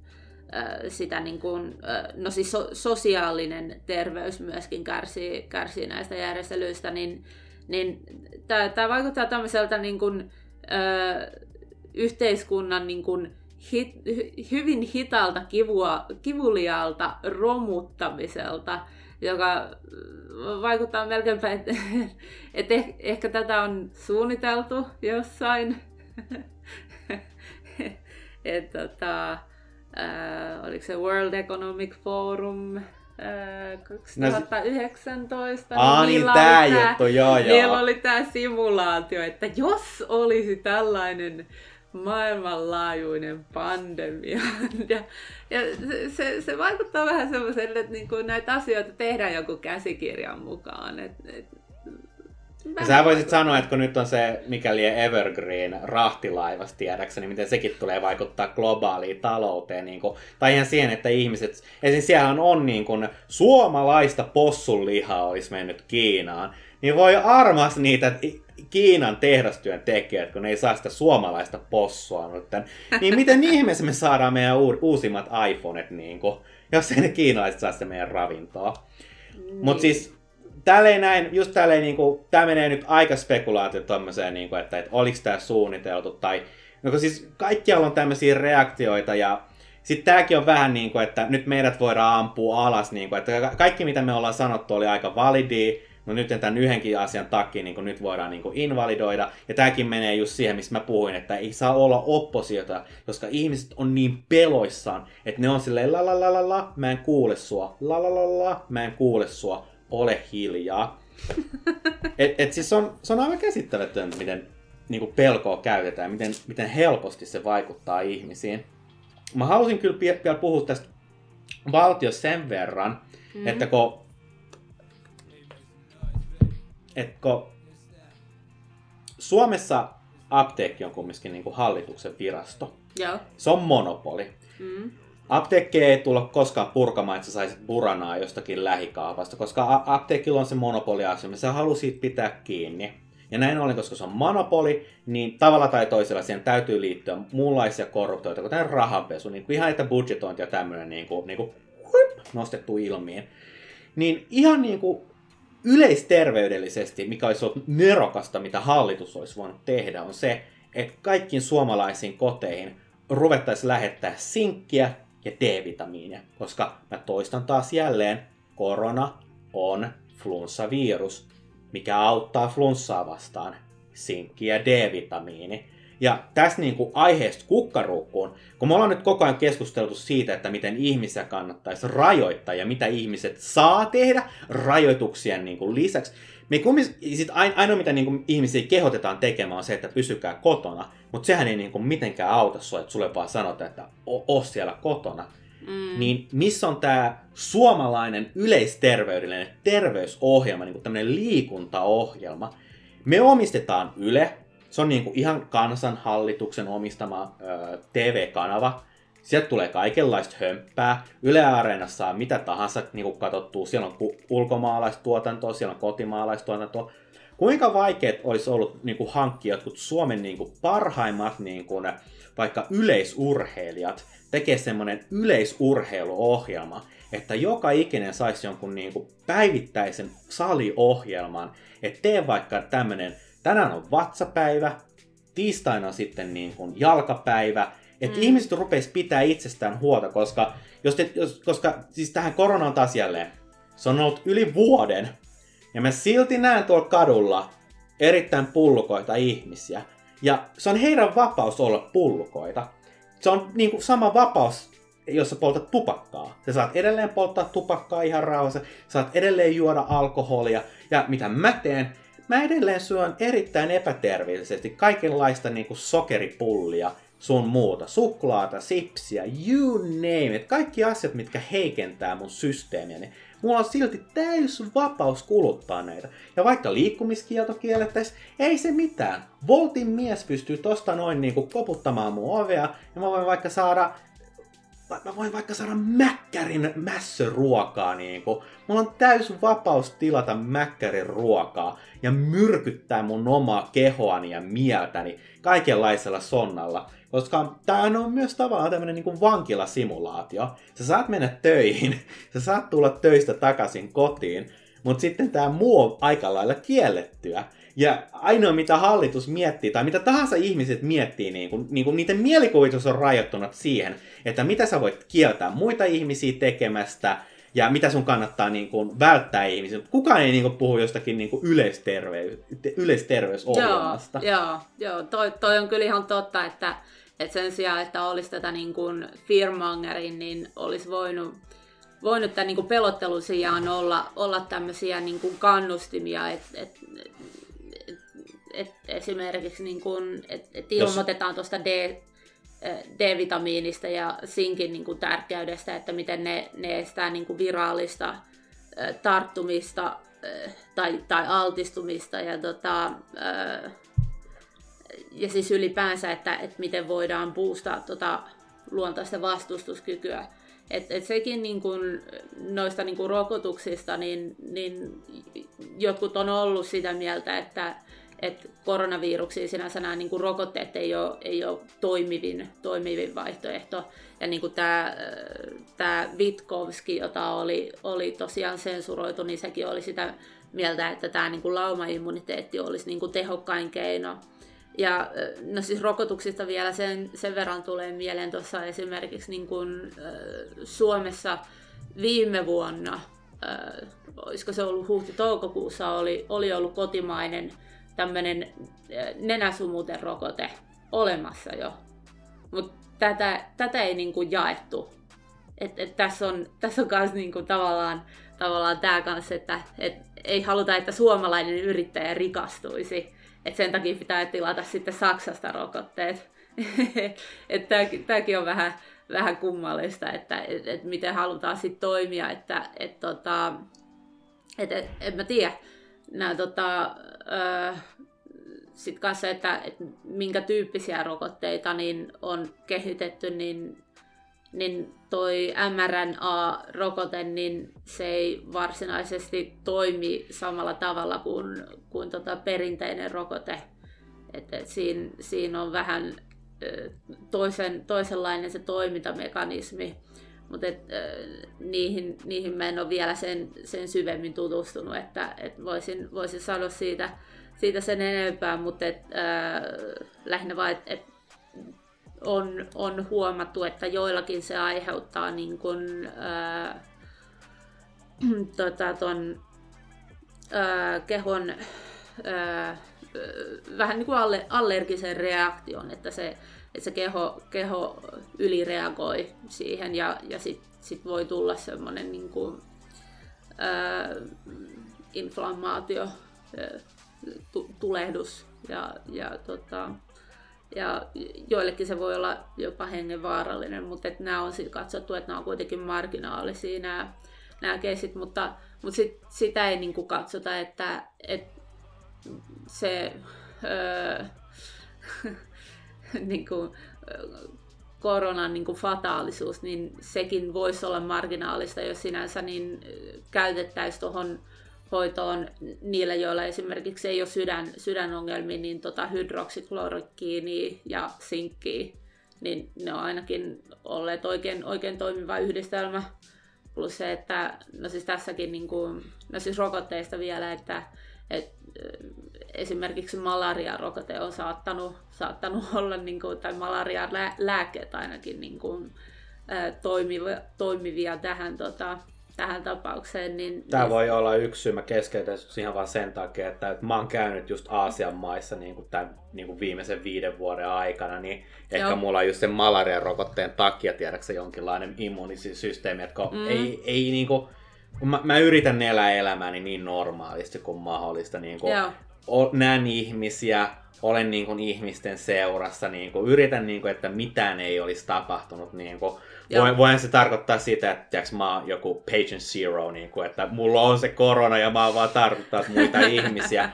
sitä niin kuin, no siis so, sosiaalinen terveys myöskin kärsii, kärsii näistä järjestelyistä, niin, niin tämä vaikuttaa tämmöiseltä niin kuin, ö, yhteiskunnan niin kuin, hit, hyvin hitalta kivua, kivuliaalta romuttamiselta, joka vaikuttaa melkeinpä, että <laughs> et eh, ehkä tätä on suunniteltu jossain. <laughs> et, tota, äh, oliko se World Economic Forum äh, 2019. No, Aa, niin, niin tämä juttu, joo joo. Niillä oli tämä simulaatio, että jos olisi tällainen maailmanlaajuinen pandemia. <laughs> Ja, ja se, se, vaikuttaa vähän semmoiselle, että niin kuin näitä asioita tehdään joku käsikirjan mukaan. Et, et, ja sä voisit sanoa, että kun nyt on se, mikäli Evergreen rahtilaivas, tiedäkseni, miten sekin tulee vaikuttaa globaaliin talouteen. Niin kuin, tai ihan siihen, että ihmiset, esim. siellä on niin kuin, suomalaista possunlihaa olisi mennyt Kiinaan, niin voi armas niitä Kiinan tehdastyön tekijät, kun ne ei saa sitä suomalaista possua nyt. Niin miten <laughs> ihmeessä me saadaan meidän uusimmat iPhonet, niin kuin, jos ei ne kiinalaiset saa sitä meidän ravintoa. Niin. Mutta siis tälleen näin, just tälleen, niin kuin, tämä menee nyt aika spekulaatio tommoseen, niin kuin, että, että oliko tämä suunniteltu, tai no siis kaikkialla on tämmöisiä reaktioita, ja sitten tämäkin on vähän niin kuin, että nyt meidät voidaan ampua alas, niin kuin, että kaikki mitä me ollaan sanottu oli aika validia, no nyt tämän yhdenkin asian takia niin nyt voidaan niin invalidoida. Ja tämäkin menee just siihen, missä mä puhuin, että ei saa olla oppositiota, koska ihmiset on niin peloissaan, että ne on silleen la la la la la, mä en kuule sua, la la la la, mä en kuule sua, ole hiljaa. <laughs> et, et siis on, se on aivan käsittämätöntä, miten niin kuin pelkoa käytetään, miten, miten helposti se vaikuttaa ihmisiin. Mä halusin kyllä vielä puhua tästä valtiosta sen verran, mm. että kun että kun Suomessa apteekki on kumminkin niin kuin hallituksen virasto. Joo. Se on monopoli. Mm. Apteekki ei tulla koskaan purkamaan, että sä saisit buranaa jostakin lähikaapasta, koska apteekilla on se monopoliasema. Se haluaa siitä pitää kiinni. Ja näin ollen, koska se on monopoli, niin tavalla tai toisella siihen täytyy liittyä muunlaisia korruptioita, kuten rahanpesu, niin kuin ihan että budjetointi ja tämmöinen niin kuin, niin kuin, nostettu ilmiin. Niin ihan niin kuin yleisterveydellisesti, mikä olisi ollut nerokasta, mitä hallitus olisi voinut tehdä, on se, että kaikkiin suomalaisiin koteihin ruvettaisiin lähettää sinkkiä ja D-vitamiinia, koska mä toistan taas jälleen, korona on flunssavirus, mikä auttaa flunssaa vastaan, sinkki ja D-vitamiini. Ja tässä niin kuin aiheesta kukkaruukkuun, kun me ollaan nyt koko ajan keskusteltu siitä, että miten ihmisiä kannattaisi rajoittaa ja mitä ihmiset saa tehdä rajoituksien niin kuin lisäksi. Me kummis, sit ainoa mitä niin kuin ihmisiä kehotetaan tekemään on se, että pysykää kotona, mutta sehän ei niin kuin mitenkään auta sua, että sulle vaan sanotaan, että o, siellä kotona. Mm. Niin missä on tämä suomalainen yleisterveydellinen terveysohjelma, niin kuin tämmöinen liikuntaohjelma. Me omistetaan Yle, se on niin kuin ihan kansanhallituksen omistama ö, TV-kanava. Sieltä tulee kaikenlaista hömppää. Yle Areenassa saa mitä tahansa niin kuin katsottua. Siellä on ulkomaalaistuotantoa, siellä on kotimaalaistuotantoa. Kuinka vaikeet olisi ollut niin kuin, hankkia jotkut Suomen niin kuin, parhaimmat niin kuin, vaikka yleisurheilijat tekee semmoinen yleisurheiluohjelma, että joka ikinen saisi jonkun niin kuin, päivittäisen saliohjelman, että tee vaikka tämmöinen tänään on vatsapäivä, tiistaina on sitten niin kuin jalkapäivä, että mm. ihmiset rupeisi pitää itsestään huolta, koska, jos te, jos, koska siis tähän koronaan taas jälleen, se on ollut yli vuoden, ja mä silti näen tuolla kadulla erittäin pullukoita ihmisiä. Ja se on heidän vapaus olla pullukoita. Se on niin kuin sama vapaus, jos sä poltat tupakkaa. Sä saat edelleen polttaa tupakkaa ihan rauhassa, saat edelleen juoda alkoholia. Ja mitä mä teen? Mä edelleen syön erittäin epäterveellisesti kaikenlaista niin kuin sokeripullia sun muuta. Suklaata, sipsiä, you name it. Kaikki asiat, mitkä heikentää mun systeemiä. Niin mulla on silti täys vapaus kuluttaa näitä. Ja vaikka liikkumiskielto kiellettäisiin, ei se mitään. Voltin mies pystyy tosta noin niinku koputtamaan mun ovea, ja mä voin vaikka saada mä voin vaikka saada mäkkärin mässöruokaa niinku. Mulla on täys vapaus tilata mäkkärin ruokaa ja myrkyttää mun omaa kehoani ja mieltäni kaikenlaisella sonnalla. Koska tämä on myös tavallaan tämmöinen niin vankilasimulaatio. Sä saat mennä töihin, <laughs> sä saat tulla töistä takaisin kotiin, mutta sitten tämä muu on aika lailla kiellettyä. Ja ainoa mitä hallitus miettii, tai mitä tahansa ihmiset miettii, niin kun, niin kun niiden mielikuvitus on rajoittunut siihen, että mitä sä voit kieltää muita ihmisiä tekemästä, ja mitä sun kannattaa niin kuin, välttää ihmisiä. Kukaan ei niin kuin, puhu jostakin niin kuin, yleisterveys, yleisterveysohjelmasta. Joo, joo, joo. Toi, toi on kyllä ihan totta, että et sen sijaan, että olisi tätä niin kuin firmangerin, niin olisi voinut, voinut tämän niin kuin pelottelun sijaan olla, olla tämmöisiä niin kuin kannustimia, että et, et, et esimerkiksi niin kuin, et, et ilmoitetaan tuosta D, D-vitamiinista ja sinkin niin kuin tärkeydestä, että miten ne, ne estää niin kuin virallista tarttumista tai, tai altistumista. Ja tota, ja siis ylipäänsä, että, että miten voidaan boostaa tota luontaista vastustuskykyä. Et, et sekin niin kun, noista niin kun rokotuksista, niin, niin jotkut on ollut sitä mieltä, että, että koronaviruksiin sinänsä nämä niin rokotteet ei ole, ei ole toimivin, toimivin vaihtoehto. Ja niin tämä, tämä Vitkovski, jota oli, oli tosiaan sensuroitu, niin sekin oli sitä mieltä, että tämä niin laumaimmuniteetti olisi niin tehokkain keino ja no siis rokotuksista vielä sen, sen verran tulee mieleen tuossa esimerkiksi niin kuin, äh, Suomessa viime vuonna, äh, olisiko se ollut huhti-toukokuussa, oli, oli ollut kotimainen tämmöinen äh, nenäsumuten rokote olemassa jo. Mutta tätä, tätä ei niin kuin jaettu. Et, et tässä on, tässä on myös niin kuin tavallaan, tavallaan tämä kanssa, että et ei haluta, että suomalainen yrittäjä rikastuisi et sen takia pitää tilata sitten Saksasta rokotteet. <laughs> tämäkin on vähän, vähän kummallista, että et, et miten halutaan sitten toimia, että et, tota, et, et, en mä tiedä. Nää, tota, sitten kanssa, että, että minkä tyyppisiä rokotteita niin on kehitetty, niin niin toi mRNA-rokote, niin se ei varsinaisesti toimi samalla tavalla kuin, kuin tota perinteinen rokote. Et, et siinä, siinä on vähän toisen, toisenlainen se toimintamekanismi, mutta niihin, niihin mä en ole vielä sen, sen syvemmin tutustunut, että et voisin, voisin sanoa siitä, siitä sen enempää, mutta et, äh, lähinnä vain, että et on, on huomattu, että joillakin se aiheuttaa niin kuin, ää, <clears throat> tota, ton, ää, kehon ää, vähän niin kuin alle, allergisen reaktion, että se, että se keho, keho ylireagoi siihen ja, ja sitten sit voi tulla semmoinen niin kuin, ää, inflammaatio, ää, tulehdus ja, ja tota, ja joillekin se voi olla jopa hengenvaarallinen, mutta et nämä on sitten katsottu, että nämä on kuitenkin marginaalisia nämä, nämä keisit, mutta, mutta sit, sitä ei niinku katsota, että, että se öö, <laughs> <laughs> niinku, koronan niin kuin fataalisuus, niin sekin voisi olla marginaalista, jos sinänsä niin käytettäisiin tuohon hoitoon niille, joilla esimerkiksi ei ole sydän, sydänongelmia, niin tota hydroksiklorokkiini ja sinkkiä, niin ne on ainakin olleet oikein, oikein toimiva yhdistelmä. Plus se, että no siis tässäkin, niin kuin, no siis rokotteista vielä, että et, esimerkiksi malariarokote on saattanut, saattanut olla, niin kuin, tai malarialääkkeet ainakin niin kuin, toimivia, toimivia tähän tota, tähän tapaukseen. Niin, Tämä niin... voi olla yksi syy, mä keskeytän ihan vaan sen takia, että, että mä oon käynyt just Aasian maissa niin kuin tämän niin kuin viimeisen viiden vuoden aikana, niin ehkä Joo. mulla on just sen malarian rokotteen takia, tiedätkö jonkinlainen immuunisysteemi, että mm. ei, ei niin kuin, mä, mä yritän elää elämääni niin normaalisti kuin mahdollista, niin kuin, o, näen ihmisiä, olen niin kuin ihmisten seurassa, niin kuin, yritän, niin kuin, että mitään ei olisi tapahtunut. Niin kuin, voin, voin se tarkoittaa sitä, että tiiäks, mä oon joku patient zero, niin kuin, että mulla on se korona ja mä oon vaan tartuttaa muita <laughs> ihmisiä.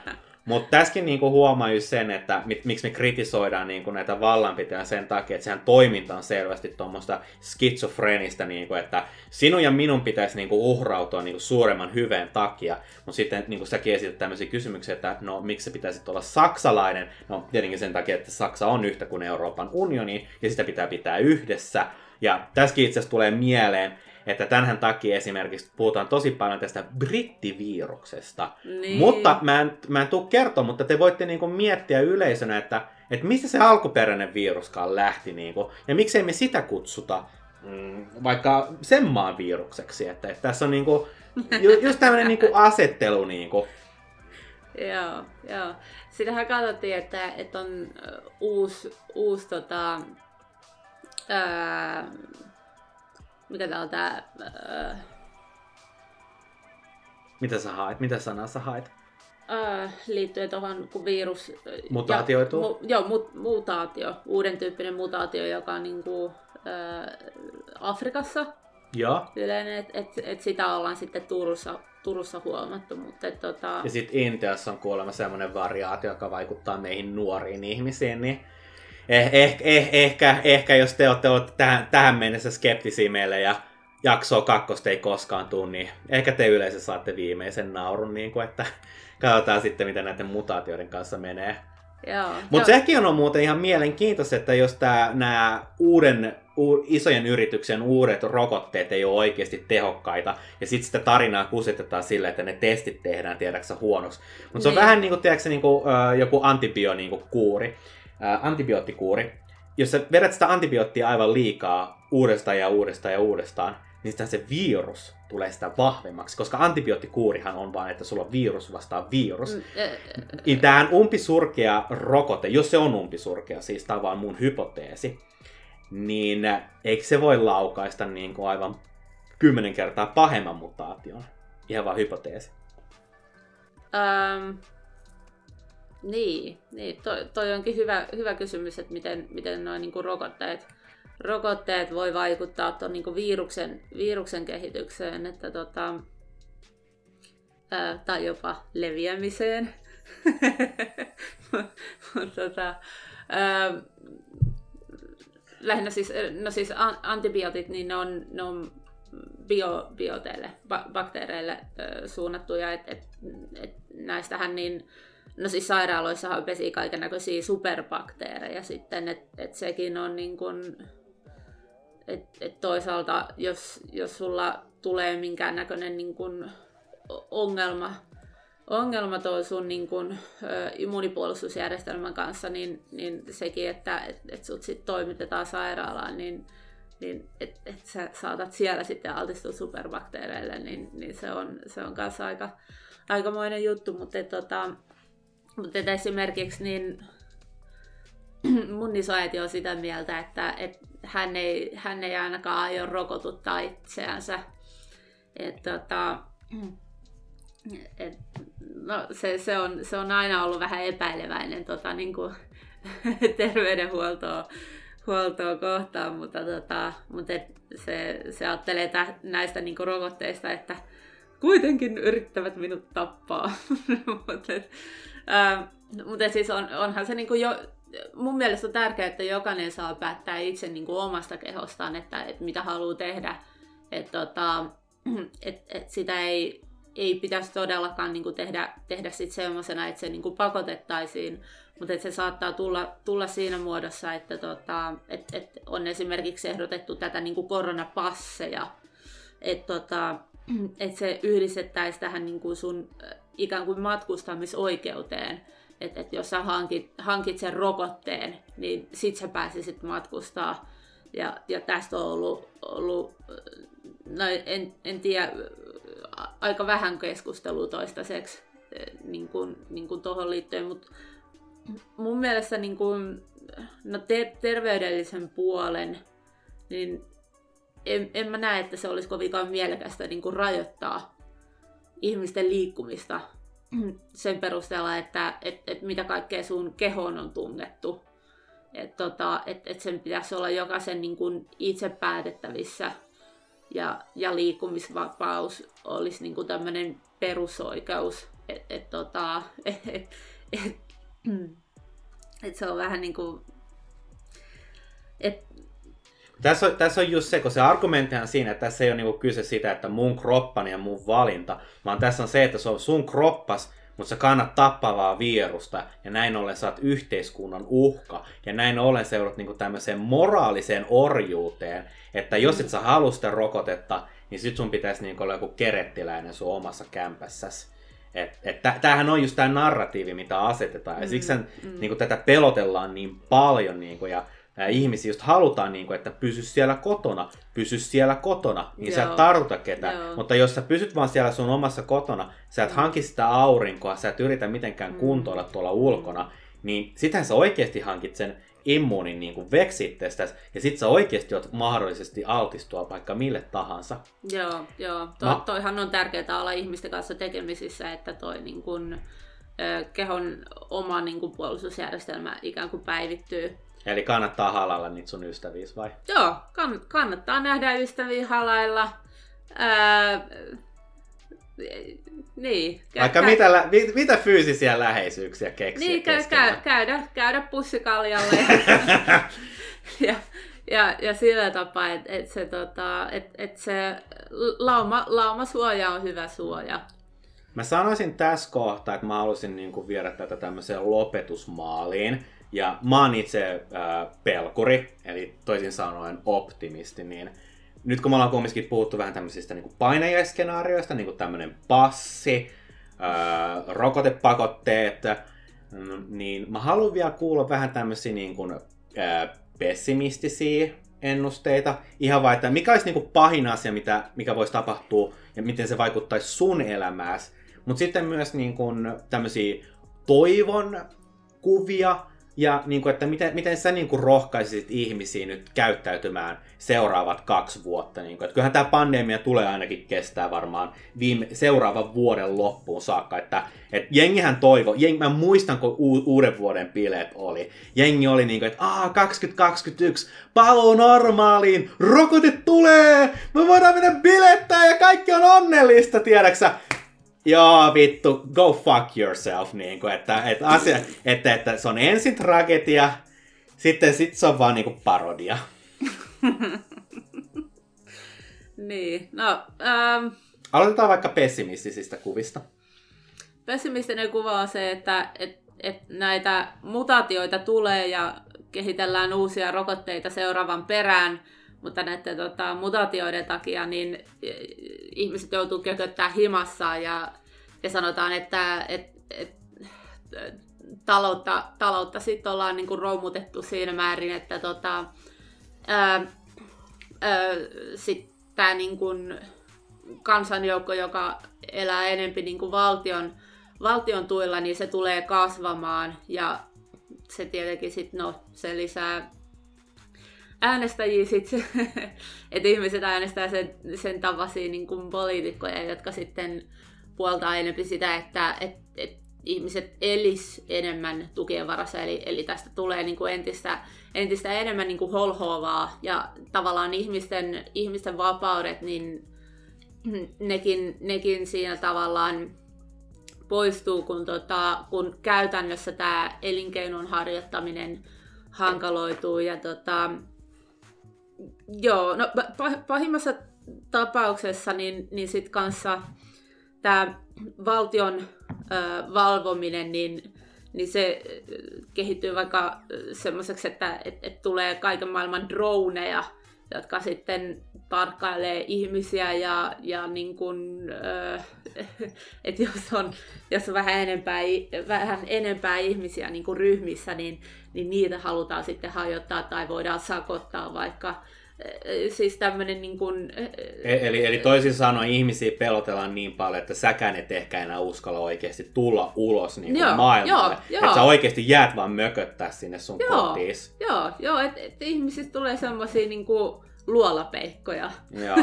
Mutta tässäkin niinku huomaa just sen, että mit, miksi me kritisoidaan niinku näitä vallanpitäjä sen takia, että sehän toiminta on selvästi tuommoista skitsofrenista, niinku, että sinun ja minun pitäisi niinku uhrautua niinku suuremman hyveen takia, mutta sitten niinku säkin esität tämmöisiä kysymyksiä, että no miksi se pitäisi olla saksalainen, no tietenkin sen takia, että Saksa on yhtä kuin Euroopan unioni ja sitä pitää pitää yhdessä, ja tässäkin itse asiassa tulee mieleen, että tämän takia esimerkiksi puhutaan tosi paljon tästä brittiviruksesta. Niin. Mutta mä en, mä en tule kertoa, mutta te voitte niinku miettiä yleisönä, että, että mistä se alkuperäinen viruskaan lähti. Niinku, ja miksei me sitä kutsuta mm, vaikka sen maan virukseksi. Että, että tässä on niinku, ju, just tämmöinen niinku asettelu. Niinku. Joo, joo. Sitähän katsottiin, että, että on uusi, uusi tota, ää, mikä tää on tää... Öö... Mitä sä haet? Mitä sanaa sä haet? Öö, liittyen tuohon, kun virus... Mutaatioituu? mu, joo, mu, mutaatio. Uuden tyyppinen mutaatio, joka on niinku, öö, Afrikassa Joo. yleinen, että et, et sitä ollaan sitten Turussa, Turussa huomattu. Mutta et, tota... Ja sitten Intiassa on kuulemma semmoinen variaatio, joka vaikuttaa meihin nuoriin ihmisiin, niin eh, eh, eh, ehkä, ehkä jos te olette olleet tähän, tähän mennessä skeptisiä meille ja jaksoa kakkosta ei koskaan tule, niin ehkä te yleensä saatte viimeisen naurun, niin kuin, että katsotaan sitten, miten näiden mutaatioiden kanssa menee. Mutta sekin on muuten ihan mielenkiintoista, että jos nämä uuden, u, isojen yrityksen uudet rokotteet ei ole oikeasti tehokkaita, ja sitten sitä tarinaa kusetetaan sillä, että ne testit tehdään, tiedäksä, huonoksi. Mutta se on niin. vähän niin kuin, tiedätkö, niin kuin, joku antibiookuuri. Niin kuuri ää, antibioottikuuri, jos sä vedät sitä antibioottia aivan liikaa uudestaan ja uudestaan ja uudestaan, niin sitten se virus tulee sitä vahvemmaksi, koska antibioottikuurihan on vain, että sulla on virus vastaan virus. Mm, niin Tähän umpisurkea rokote, jos se on umpisurkea, siis tämä on vaan mun hypoteesi, niin eikö se voi laukaista niin kuin aivan kymmenen kertaa pahemman mutaation? Ihan vaan hypoteesi. Um, niin, niin toi, toi onkin hyvä, hyvä kysymys, että miten, miten noin niin rokotteet, rokotteet voi vaikuttaa tuon niin viruksen, viruksen kehitykseen että tota, ää, tai jopa leviämiseen. <laughs> tota, ää, lähinnä siis, no siis antibiootit, niin ne on, ne on bio, bioteille, bakteereille suunnattuja, että et, et näistähän niin No siis sairaaloissa pesii kaiken näköisiä superbakteereja sitten, että et sekin on niin kuin, et, et toisaalta jos, jos sulla tulee minkäännäköinen niin kuin ongelma, ongelma toi sun niin kuin, ö, immunipuolustusjärjestelmän kanssa, niin, niin sekin, että et, et sut sit toimitetaan sairaalaan, niin, niin että et sä saatat siellä sitten altistua superbakteereille, niin, niin se on, se on kanssa aika, aikamoinen juttu, mutta et, tota, mutta esimerkiksi niin <clears throat> mun isoäiti on sitä mieltä, että, että hän, ei, hän ei ainakaan aio rokotuttaa itseänsä. Et, tota, et, no, se, se, on, se on aina ollut vähän epäileväinen tota, niin kuin, <laughs> terveydenhuoltoa huoltoa kohtaan, mutta, tota, mutta se, se ajattelee tä, näistä niin rokotteista, että kuitenkin yrittävät minut tappaa. <laughs> mutta, et, mutta siis on, onhan se niinku jo, mun mielestä on tärkeää, että jokainen saa päättää itse niinku omasta kehostaan, että, että mitä haluaa tehdä. Että tota, <clears throat> et, et sitä ei, ei pitäisi todellakaan niinku tehdä, tehdä sit semmoisena, että se niinku pakotettaisiin, mutta se saattaa tulla, tulla siinä muodossa, että tota, et, et on esimerkiksi ehdotettu tätä niinku koronapasseja, että tota, <clears throat> et se yhdistettäisiin tähän niinku sun ikään kuin matkustamisoikeuteen. että et jos sä hankit, hankit sen rokotteen, niin sit sä pääsisit matkustaa. Ja, ja tästä on ollut, ollut no en, en tiedä, aika vähän keskustelua toistaiseksi niin kuin, niin kuin tuohon liittyen, mutta mun mielestä niin kuin, no ter- terveydellisen puolen, niin en, en mä näe, että se olisi kovinkaan mielekästä niin kuin rajoittaa ihmisten liikkumista sen perusteella, että et, et mitä kaikkea sun kehoon on tunnettu. Että tota, et, et sen pitäisi olla jokaisen niin kuin itse päätettävissä ja, ja liikkumisvapaus olisi niin tämmöinen perusoikeus. Että et, tota, <laughs> et, et, et, et se on vähän niin kuin... Et, tässä on, tässä on just se, kun se argumentti on siinä, että tässä ei ole niinku kyse siitä, että mun kroppani ja mun valinta, vaan tässä on se, että se on sun kroppas, mutta sä kannat tappavaa virusta, ja näin ollen sä oot yhteiskunnan uhka, ja näin ollen sä joudut niinku tämmöiseen moraaliseen orjuuteen, että jos et sä halua sitä rokotetta, niin sit sun pitäisi niinku olla joku kerettiläinen sun omassa kämpässäsi. Et, et tämähän on just tämä narratiivi, mitä asetetaan, ja siksi mm, mm. Niinku, tätä pelotellaan niin paljon, niinku, ja ihmisiä just halutaan, niin kuin, että pysy siellä kotona, pysy siellä kotona, niin Joo. sä et tartuta ketään. Joo. Mutta jos sä pysyt vaan siellä sun omassa kotona, sä et mm. hanki sitä aurinkoa, sä et yritä mitenkään mm. kuntoilla tuolla ulkona, niin sitähän sä oikeasti hankit sen immuunin niin kuin veksitteestä, ja sit sä oikeasti oot mahdollisesti altistua vaikka mille tahansa. Joo, joo. To, Ma- toihan on tärkeää olla ihmisten kanssa tekemisissä, että toi niin kun, kehon oma niin kun, puolustusjärjestelmä ikään kuin päivittyy. Eli kannattaa halailla niitä sun ystäviä vai? Joo, kann- kannattaa nähdä ystäviä halailla. Ää, niin. Vaikka kä- mitä, lä- mit- mitä fyysisiä läheisyyksiä keksiä Niin, kä- kä- käydä, käydä pussikaljalle. <laughs> <laughs> ja, ja, ja sillä tapaa, että et se, tota, et, et se lauma, laumasuoja on hyvä suoja. Mä sanoisin tässä kohtaa, että mä haluaisin niinku viedä tätä tämmöiseen lopetusmaaliin. Ja mä oon itse äh, pelkuri, eli toisin sanoen optimisti, niin nyt kun me ollaan kumminkin puhuttu vähän tämmöisistä niin painajaiskenaarioista, niin kuin tämmöinen passi, äh, rokotepakotteet, mm, niin mä haluan vielä kuulla vähän tämmöisiä niin kuin, äh, pessimistisiä ennusteita. Ihan vaan, että mikä olisi niin kuin pahin asia, mitä, mikä voisi tapahtua ja miten se vaikuttaisi sun elämääsi. Mutta sitten myös niin kuin, tämmöisiä toivon kuvia, ja niin kuin, että miten, miten sä niin kuin rohkaisisit ihmisiä nyt käyttäytymään seuraavat kaksi vuotta? Niin kuin, että kyllähän tämä pandemia tulee ainakin kestää varmaan viime, seuraavan vuoden loppuun saakka. Että, että jengihän toivo, jengi, mä muistan kun u, uuden vuoden bileet oli. Jengi oli niin kuin, että aah 2021, paluu normaaliin, rokote tulee, me voidaan mennä bilettää ja kaikki on onnellista, tiedäksä? Joo vittu, go fuck yourself, niin kuin, että, että, asia, että, että se on ensin tragedia, sitten sit se on vaan niin kuin parodia. <laughs> niin, no... Ähm... Aloitetaan vaikka pessimistisistä kuvista. Pessimistinen kuva on se, että et, et näitä mutaatioita tulee ja kehitellään uusia rokotteita seuraavan perään, mutta näiden tota, mutaatioiden takia niin ihmiset joutuu kököttää himassa ja, ja sanotaan, että et, et, taloutta, taloutta sitten ollaan niinku roumutettu siinä määrin, että tota, sitten tämä niinku kansanjoukko, joka elää enempi niinku valtion, valtion tuilla, niin se tulee kasvamaan ja se tietenkin sit, no, se lisää äänestäjiä sit, <laughs> että ihmiset äänestää sen, sen tavasia niin kuin poliitikkoja, jotka sitten puoltaa enemmän sitä, että et, et ihmiset elis enemmän tukien varassa, eli, eli tästä tulee niin kuin entistä, entistä enemmän niin kuin holhoavaa, ja tavallaan ihmisten, ihmisten vapaudet, niin nekin, nekin siinä tavallaan poistuu, kun, tota, kun käytännössä tämä elinkeinon harjoittaminen hankaloituu, ja tota, Joo, no pahimmassa tapauksessa niin, niin sit kanssa tämä valtion ö, valvominen, niin, niin se kehittyy vaikka semmoiseksi, että et, et tulee kaiken maailman droneja, jotka sitten tarkkailee ihmisiä ja, ja niin kuin, äh, <laughs> että jos on, jos on vähän, enempää, vähän enempää ihmisiä niin kuin ryhmissä, niin, niin niitä halutaan sitten hajottaa tai voidaan sakottaa vaikka siis tämmöinen niin kuin... E- eli, eli toisin sanoen ihmisiä pelotellaan niin paljon, että säkään et ehkä enää uskalla oikeasti tulla ulos niin kuin joo, maailmalle. Joo, että sä oikeasti jäät vaan mököttää sinne sun joo, kotiis. Joo, joo että et ihmisistä tulee semmoisia niin kuin luolapeikkoja.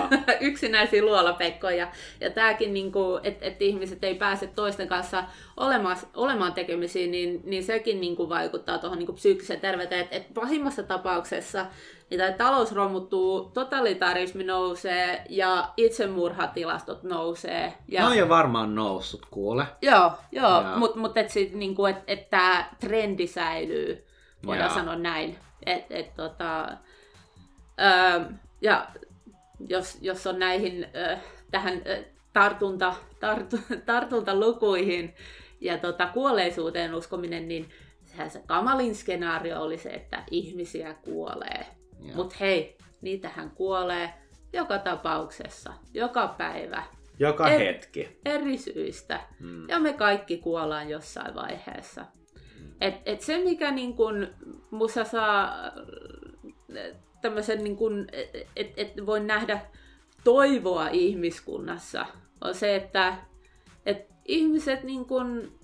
<laughs> Yksinäisiä luolapeikkoja. Ja tämäkin, niin että et ihmiset ei pääse toisten kanssa olemaan, olemaan tekemisiin, niin, niin sekin niin kuin vaikuttaa tuohon niin psyykkiseen terveyteen. Että et pahimmassa tapauksessa niin tämä talous romuttuu, totalitarismi nousee ja itsemurhatilastot nousee. Ja... Ne on jo varmaan noussut, kuule. Joo, joo. mutta mut et niinku, et, et tämä trendi säilyy, voidaan joo. sanoa näin. Et, et, tota, ö, ja jos, jos on näihin ö, tähän ö, tartunta, tartu, <laughs> tartuntalukuihin ja tota, kuolleisuuteen uskominen, niin sehän se kamalin skenaario oli se, että ihmisiä kuolee. Mutta hei, niitähän kuolee joka tapauksessa, joka päivä. Joka er, hetki. Eri syistä. Hmm. Ja me kaikki kuollaan jossain vaiheessa. Hmm. Et, et se, mikä niin kun musta saa tämmöisen, niin kun, et, et voi nähdä toivoa ihmiskunnassa, on se, että et ihmiset niin kun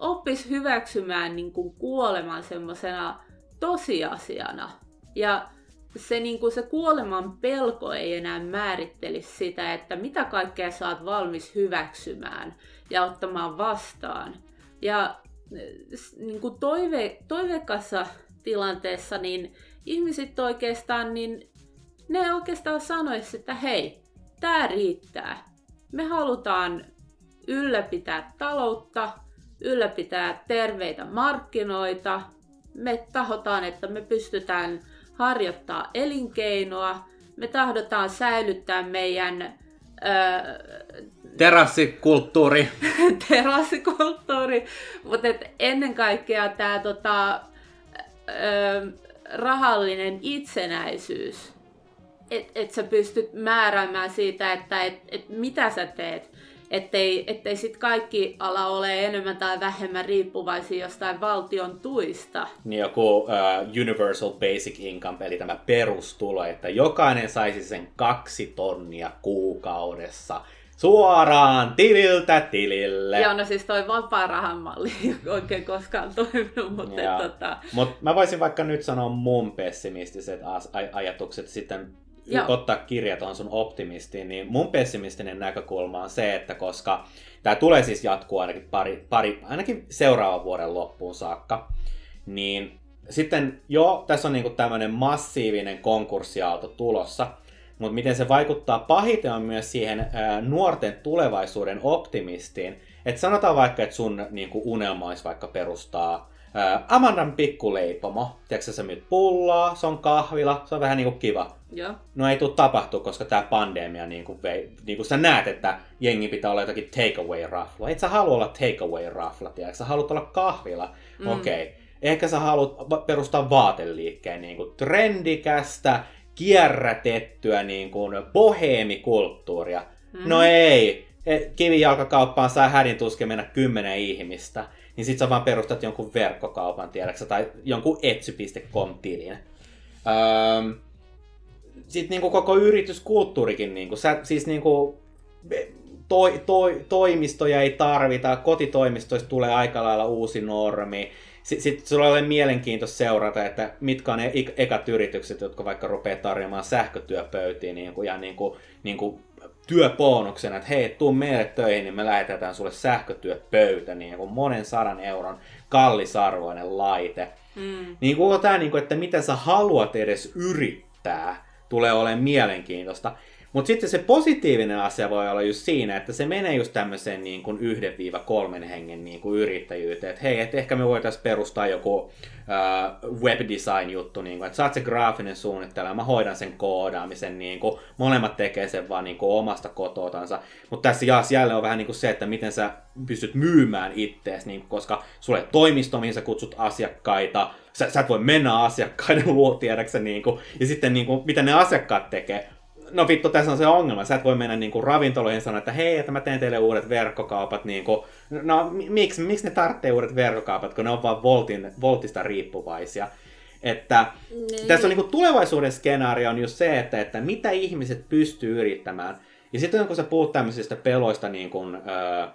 oppis hyväksymään niin kun kuoleman semmoisena tosiasiana. Ja se, niin kuin se kuoleman pelko ei enää määrittelisi sitä, että mitä kaikkea oot valmis hyväksymään ja ottamaan vastaan. Ja niin kuin toive, toiveikassa tilanteessa, niin ihmiset oikeastaan, niin ne oikeastaan sanois, että hei, tämä riittää. Me halutaan ylläpitää taloutta, ylläpitää terveitä markkinoita. Me tahotaan, että me pystytään harjoittaa elinkeinoa, me tahdotaan säilyttää meidän öö, terassikulttuuri. <laughs> terassikulttuuri, mutta ennen kaikkea tämä tota, öö, rahallinen itsenäisyys. Että et sä pystyt määräämään siitä, että et, et mitä sä teet ettei, ettei sit kaikki ala ole enemmän tai vähemmän riippuvaisia jostain valtion tuista. Niin joku uh, Universal Basic Income, eli tämä perustulo, että jokainen saisi sen kaksi tonnia kuukaudessa suoraan tililtä tilille. Joo, no siis toi vapaa malli ei <laughs> oikein koskaan toiminut, mutta tota... Mut mä voisin vaikka nyt sanoa mun pessimistiset ajatukset sitten Joo. ottaa kirja tuohon sun optimistiin, niin mun pessimistinen näkökulma on se, että koska tämä tulee siis jatkuu ainakin, pari, pari, ainakin seuraavan vuoden loppuun saakka, niin sitten jo tässä on niinku tämmöinen massiivinen konkurssiaalto tulossa, mutta miten se vaikuttaa pahiten on myös siihen ää, nuorten tulevaisuuden optimistiin. Että sanotaan vaikka, että sun niinku, unelma olisi vaikka perustaa ää, Amandan pikkuleipomo. Tiedätkö sä myyt pullaa, se on kahvila, se on vähän niinku kiva. Joo. No ei tule tapahtua, koska tämä pandemia, niin kuin, vei, niin kuin sä näet, että jengi pitää olla jotakin takeaway-rafla. Et sä halua olla takeaway-rafla, tiedätkö? Sä haluat olla kahvila. Mm. Okei. Okay. Ehkä sä haluat perustaa vaateliikkeen niin kuin trendikästä, kierrätettyä niin kuin boheemikulttuuria. Mm. No ei. E, kivijalkakauppaan saa hädin tuskin mennä kymmenen ihmistä. Niin sit sä vaan perustat jonkun verkkokaupan, tiedätkö, tai jonkun etsy.com-tilin. Öö, sitten niinku koko yrityskulttuurikin, niinku, sä, siis niinku, toi, toi, toimistoja ei tarvita, kotitoimistoista tulee aika lailla uusi normi. Sitten sit sulla ole mielenkiintoista seurata, että mitkä on ne ekat yritykset, jotka vaikka rupeaa tarjoamaan sähkötyöpöytiin niin kuin, ja niin kuin, niin kuin työbonuksena, että hei, tuu meille töihin, niin me lähetetään sulle sähkötyöpöytä, niin kuin monen sadan euron kallisarvoinen laite. Mm. Niin kuin tämä, niin kuin, että mitä sä haluat edes yrittää tulee olemaan mielenkiintoista. Mutta sitten se positiivinen asia voi olla just siinä, että se menee just tämmöiseen niin kuin yhden viiva kolmen hengen niin kuin yrittäjyyteen. Että hei, et ehkä me voitaisiin perustaa joku äh, webdesign-juttu, niin kuin, että saat se graafinen suunnittelija, mä hoidan sen koodaamisen, niin kuin, molemmat tekee sen vaan niin kuin, omasta kototansa. Mutta tässä jaas jälleen on vähän niin kuin se, että miten sä pystyt myymään ittees, niin, koska sulle toimisto, mihin sä kutsut asiakkaita, sä, sä et voi mennä asiakkaiden luo, tiedäksä, niin kuin, ja sitten niin kuin, mitä ne asiakkaat tekee, no vittu, tässä on se ongelma. Sä et voi mennä niinku ravintoloihin ja sanoa, että hei, että mä teen teille uudet verkkokaupat. Niinku, no miksi, miksi ne tarvitsee uudet verkkokaupat, kun ne on vaan voltin, voltista riippuvaisia. Että niin. tässä on niinku tulevaisuuden skenaario on just se, että, että mitä ihmiset pystyy yrittämään. Ja sitten kun sä puhut tämmöisistä peloista niin kuin, äh,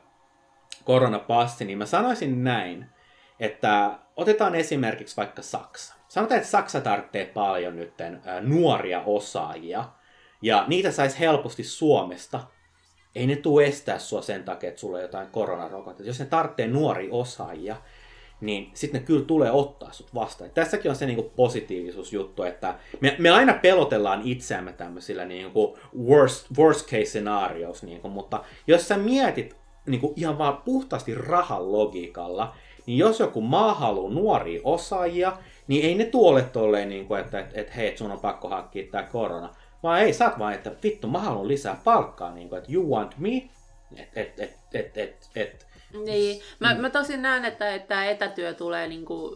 koronapassi, niin mä sanoisin näin, että otetaan esimerkiksi vaikka Saksa. Sanotaan, että Saksa tarvitsee paljon nyt äh, nuoria osaajia, ja niitä saisi helposti Suomesta. Ei ne tule estää sua sen takia, että sulla on jotain koronarokotetta. Jos ne tarvitsee nuoria osaajia, niin sitten ne kyllä tulee ottaa sut vastaan. Tässäkin on se niinku positiivisuusjuttu, että me, me aina pelotellaan itseämme tämmöisillä niinku worst, worst case scenarios, niinku, mutta jos sä mietit niinku ihan vaan puhtaasti rahan logiikalla, niin jos joku maa haluaa nuoria osaajia, niin ei ne tuole tolleen, niin kuin, että, että, että hei, sun on pakko hankkia tämä korona. Vaan ei, sä vaan, että vittu, mä haluan lisää palkkaa, niin kuin, että you want me, että et, et, et, et, et, niin, mä, mm. mä tosin näen, että, että etätyö tulee, niin kuin,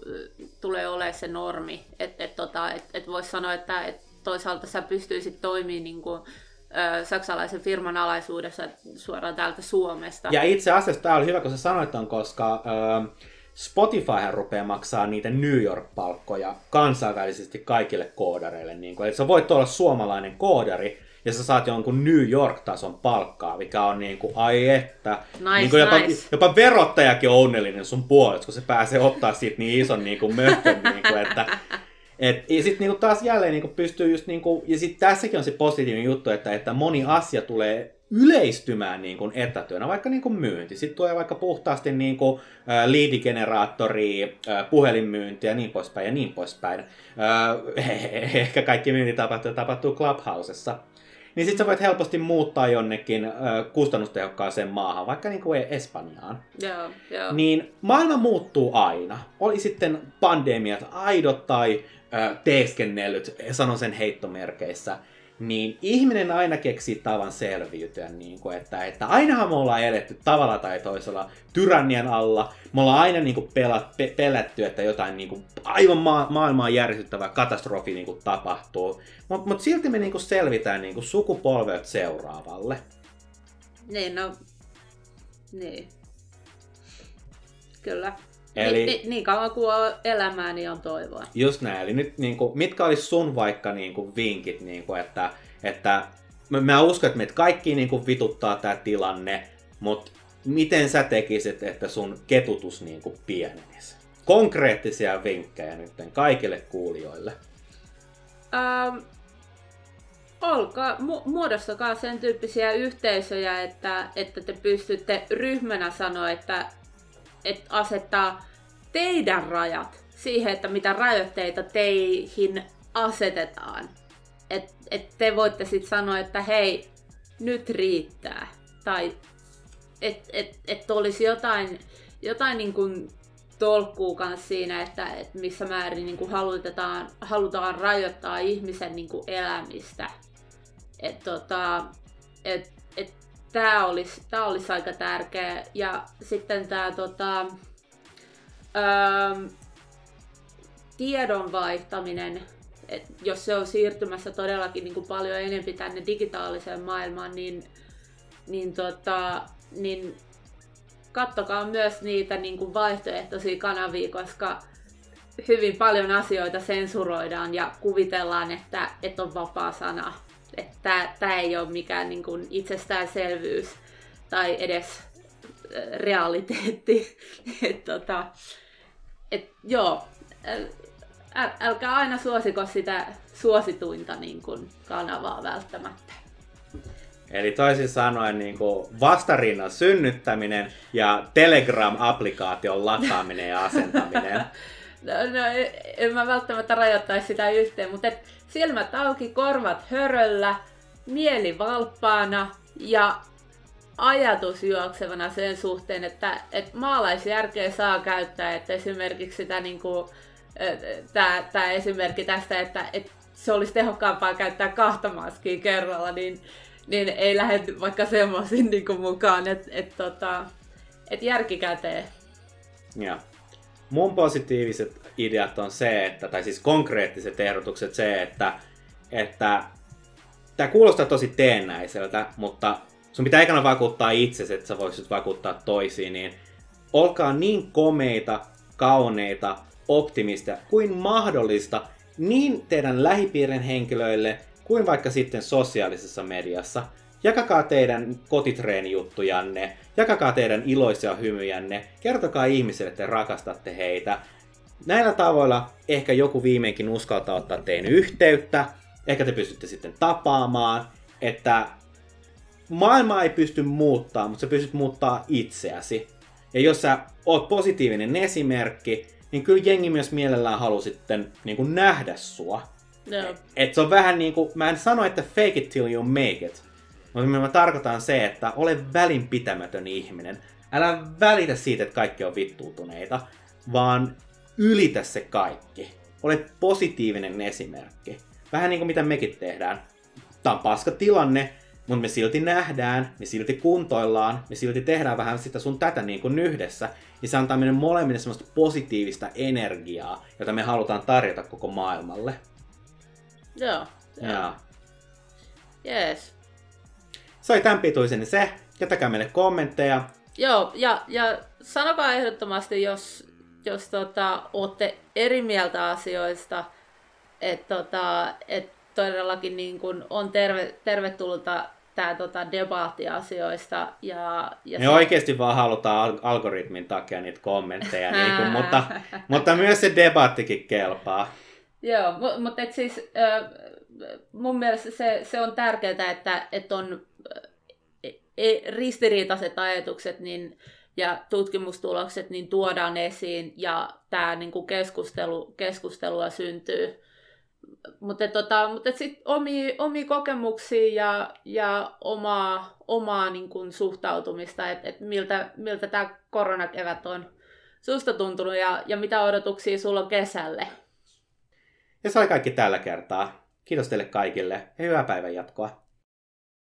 tulee olemaan se normi. Että et, tota, et, et voisi sanoa, että et toisaalta sä pystyisit toimimaan niin kuin, ö, saksalaisen firman alaisuudessa suoraan täältä Suomesta. Ja itse asiassa tämä oli hyvä, kun sä sanoit on, koska ö, Spotifyhan rupeaa maksaa niitä New York-palkkoja kansainvälisesti kaikille koodareille. Niin kuin, että sä voit olla suomalainen koodari, ja sä saat jonkun New York-tason palkkaa, mikä on niin kuin, ai että. Nice, niin kuin jopa, nice. jopa verottajakin on onnellinen sun puolesta, kun se pääsee ottaa siitä niin ison niin kuin möhkön, niin kuin, että et, ja sitten niinku taas jälleen niinku pystyy just, niinku, ja sitten tässäkin on se positiivinen juttu, että, että moni asia tulee yleistymään niin kuin etätyönä, vaikka niin kuin myynti. Sitten tulee vaikka puhtaasti niin kuin, liidigeneraattori, puhelinmyynti ja niin poispäin ja niin poispäin. <laughs> Ehkä kaikki myynti tapahtuu, tapahtuu Clubhousessa. Niin sitten sä voit helposti muuttaa jonnekin kustannustehokkaaseen maahan, vaikka niin kuin Espanjaan. Joo, joo. Niin maailma muuttuu aina. Oli sitten pandemiat aidot tai teeskennellyt, sanon sen heittomerkeissä niin ihminen aina keksii tavan selviytyä, niin kuin, että, että ainahan me ollaan eletty tavalla tai toisella tyrannian alla. Me ollaan aina niin kuin, pelat, pe, pelätty, että jotain niin kuin, aivan ma- maailmaa järjestyttävää katastrofi niin kuin, tapahtuu. Mutta mut silti me niin kuin, selvitään niin sukupolvet seuraavalle. Niin, no... Niin. Kyllä. Eli, niin, niin kauan kuin on elämää, niin on toivoa. Just näin. Eli nyt niin kuin, mitkä olisi sun vaikka niin kuin, vinkit, niin kuin, että, että mä, mä uskon, että meitä kaikki niin kuin, vituttaa tämä tilanne, mutta miten sä tekisit, että sun ketutus niin kuin, pienenisi? Konkreettisia vinkkejä nyt kaikille kuulijoille. Ähm, olkaa, mu- muodostakaa sen tyyppisiä yhteisöjä, että, että te pystytte ryhmänä sanoa, että, että asettaa teidän rajat siihen, että mitä rajoitteita teihin asetetaan. Että et te voitte sitten sanoa, että hei, nyt riittää. Tai että et, et olisi jotain, jotain niin kuin tolkkuu kanssa siinä, että, että missä määrin niin kuin halutetaan, halutaan rajoittaa ihmisen niin kuin elämistä. Et, tota, et, et, tämä olisi, tää olisi aika tärkeä. Ja sitten tämä tota, öö, tiedon vaihtaminen, et jos se on siirtymässä todellakin niin kuin paljon enemmän tänne digitaaliseen maailmaan, niin, niin, tota, niin kattokaa myös niitä niin kuin vaihtoehtoisia kanavia, koska hyvin paljon asioita sensuroidaan ja kuvitellaan, että, että on vapaa sana. Että tämä ei ole mikään niin kuin itsestäänselvyys tai edes realiteetti. <laughs> et, tota, et, joo, äl, älkää aina suosiko sitä suosituinta niin kuin, kanavaa välttämättä. Eli toisin sanoen niin kuin vastarinnan synnyttäminen ja Telegram-applikaation lataaminen ja asentaminen. <laughs> no, no, en mä välttämättä rajoittaisi sitä yhteen, mutta et silmät auki, korvat höröllä, mieli valppaana ja ajatus juoksevana sen suhteen, että, että maalaisjärkeä saa käyttää, että esimerkiksi sitä niin kuin, tämä, tämä esimerkki tästä, että, että se olisi tehokkaampaa käyttää kahta maskia kerralla, niin, niin ei lähde vaikka semmoisin niin mukaan, että, että, tota, että järki käteen. Ja. Mun positiiviset ideat on se, että, tai siis konkreettiset ehdotukset se, että, että tää kuulostaa tosi teennäiseltä, mutta sun pitää ekana vakuuttaa itsesi, että sä voisit vakuuttaa toisiin, niin olkaa niin komeita, kauneita, optimista kuin mahdollista niin teidän lähipiirin henkilöille kuin vaikka sitten sosiaalisessa mediassa. Jakakaa teidän kotitreenijuttujanne, jakakaa teidän iloisia hymyjänne, kertokaa ihmisille, että te rakastatte heitä. Näillä tavoilla ehkä joku viimeinkin uskaltaa ottaa teidän yhteyttä, ehkä te pystytte sitten tapaamaan, että maailma ei pysty muuttaa, mutta sä pystyt muuttaa itseäsi. Ja jos sä oot positiivinen esimerkki, niin kyllä jengi myös mielellään haluaa sitten niin kuin nähdä sua. Joo. Et se on vähän niin kuin, mä en sano, että fake it till you make it. Mutta mä tarkoitan se, että ole välinpitämätön ihminen. Älä välitä siitä, että kaikki on vittuutuneita, vaan ylitä se kaikki. Ole positiivinen esimerkki. Vähän niin kuin mitä mekin tehdään. Tämä on paska tilanne, mutta me silti nähdään, me silti kuntoillaan, me silti tehdään vähän sitä sun tätä niin kuin yhdessä. Ja se antaa meidän molemmille semmoista positiivista energiaa, jota me halutaan tarjota koko maailmalle. Joo. Ja Yes. se oli tämän pituisen se. Jätäkää meille kommentteja. Joo, ja, ja sanokaa ehdottomasti, jos, jos tota, olette eri mieltä asioista, että tota, et todellakin niin kun on terve, tervetullutta tämä tota, debatti asioista. Ja, ja Me se- oikeasti vaan halutaan al- algoritmin takia niitä kommentteja, <laughs> niin kuin, mutta, mutta myös se debattikin kelpaa. Joo, mu- mutta et siis mun mielestä se, se on tärkeää, että, että on ö, e- ristiriitaiset ajatukset niin, ja tutkimustulokset niin tuodaan esiin ja tämä niinku keskustelu, keskustelua syntyy. Mutta tota, mutta sitten omia, omia kokemuksia ja, ja omaa, omaa niin kuin suhtautumista, että et miltä, miltä tämä koronakevät on susta tuntunut ja, ja mitä odotuksia sulla on kesälle. Ja se oli kaikki tällä kertaa. Kiitos teille kaikille ja hyvää päivän jatkoa.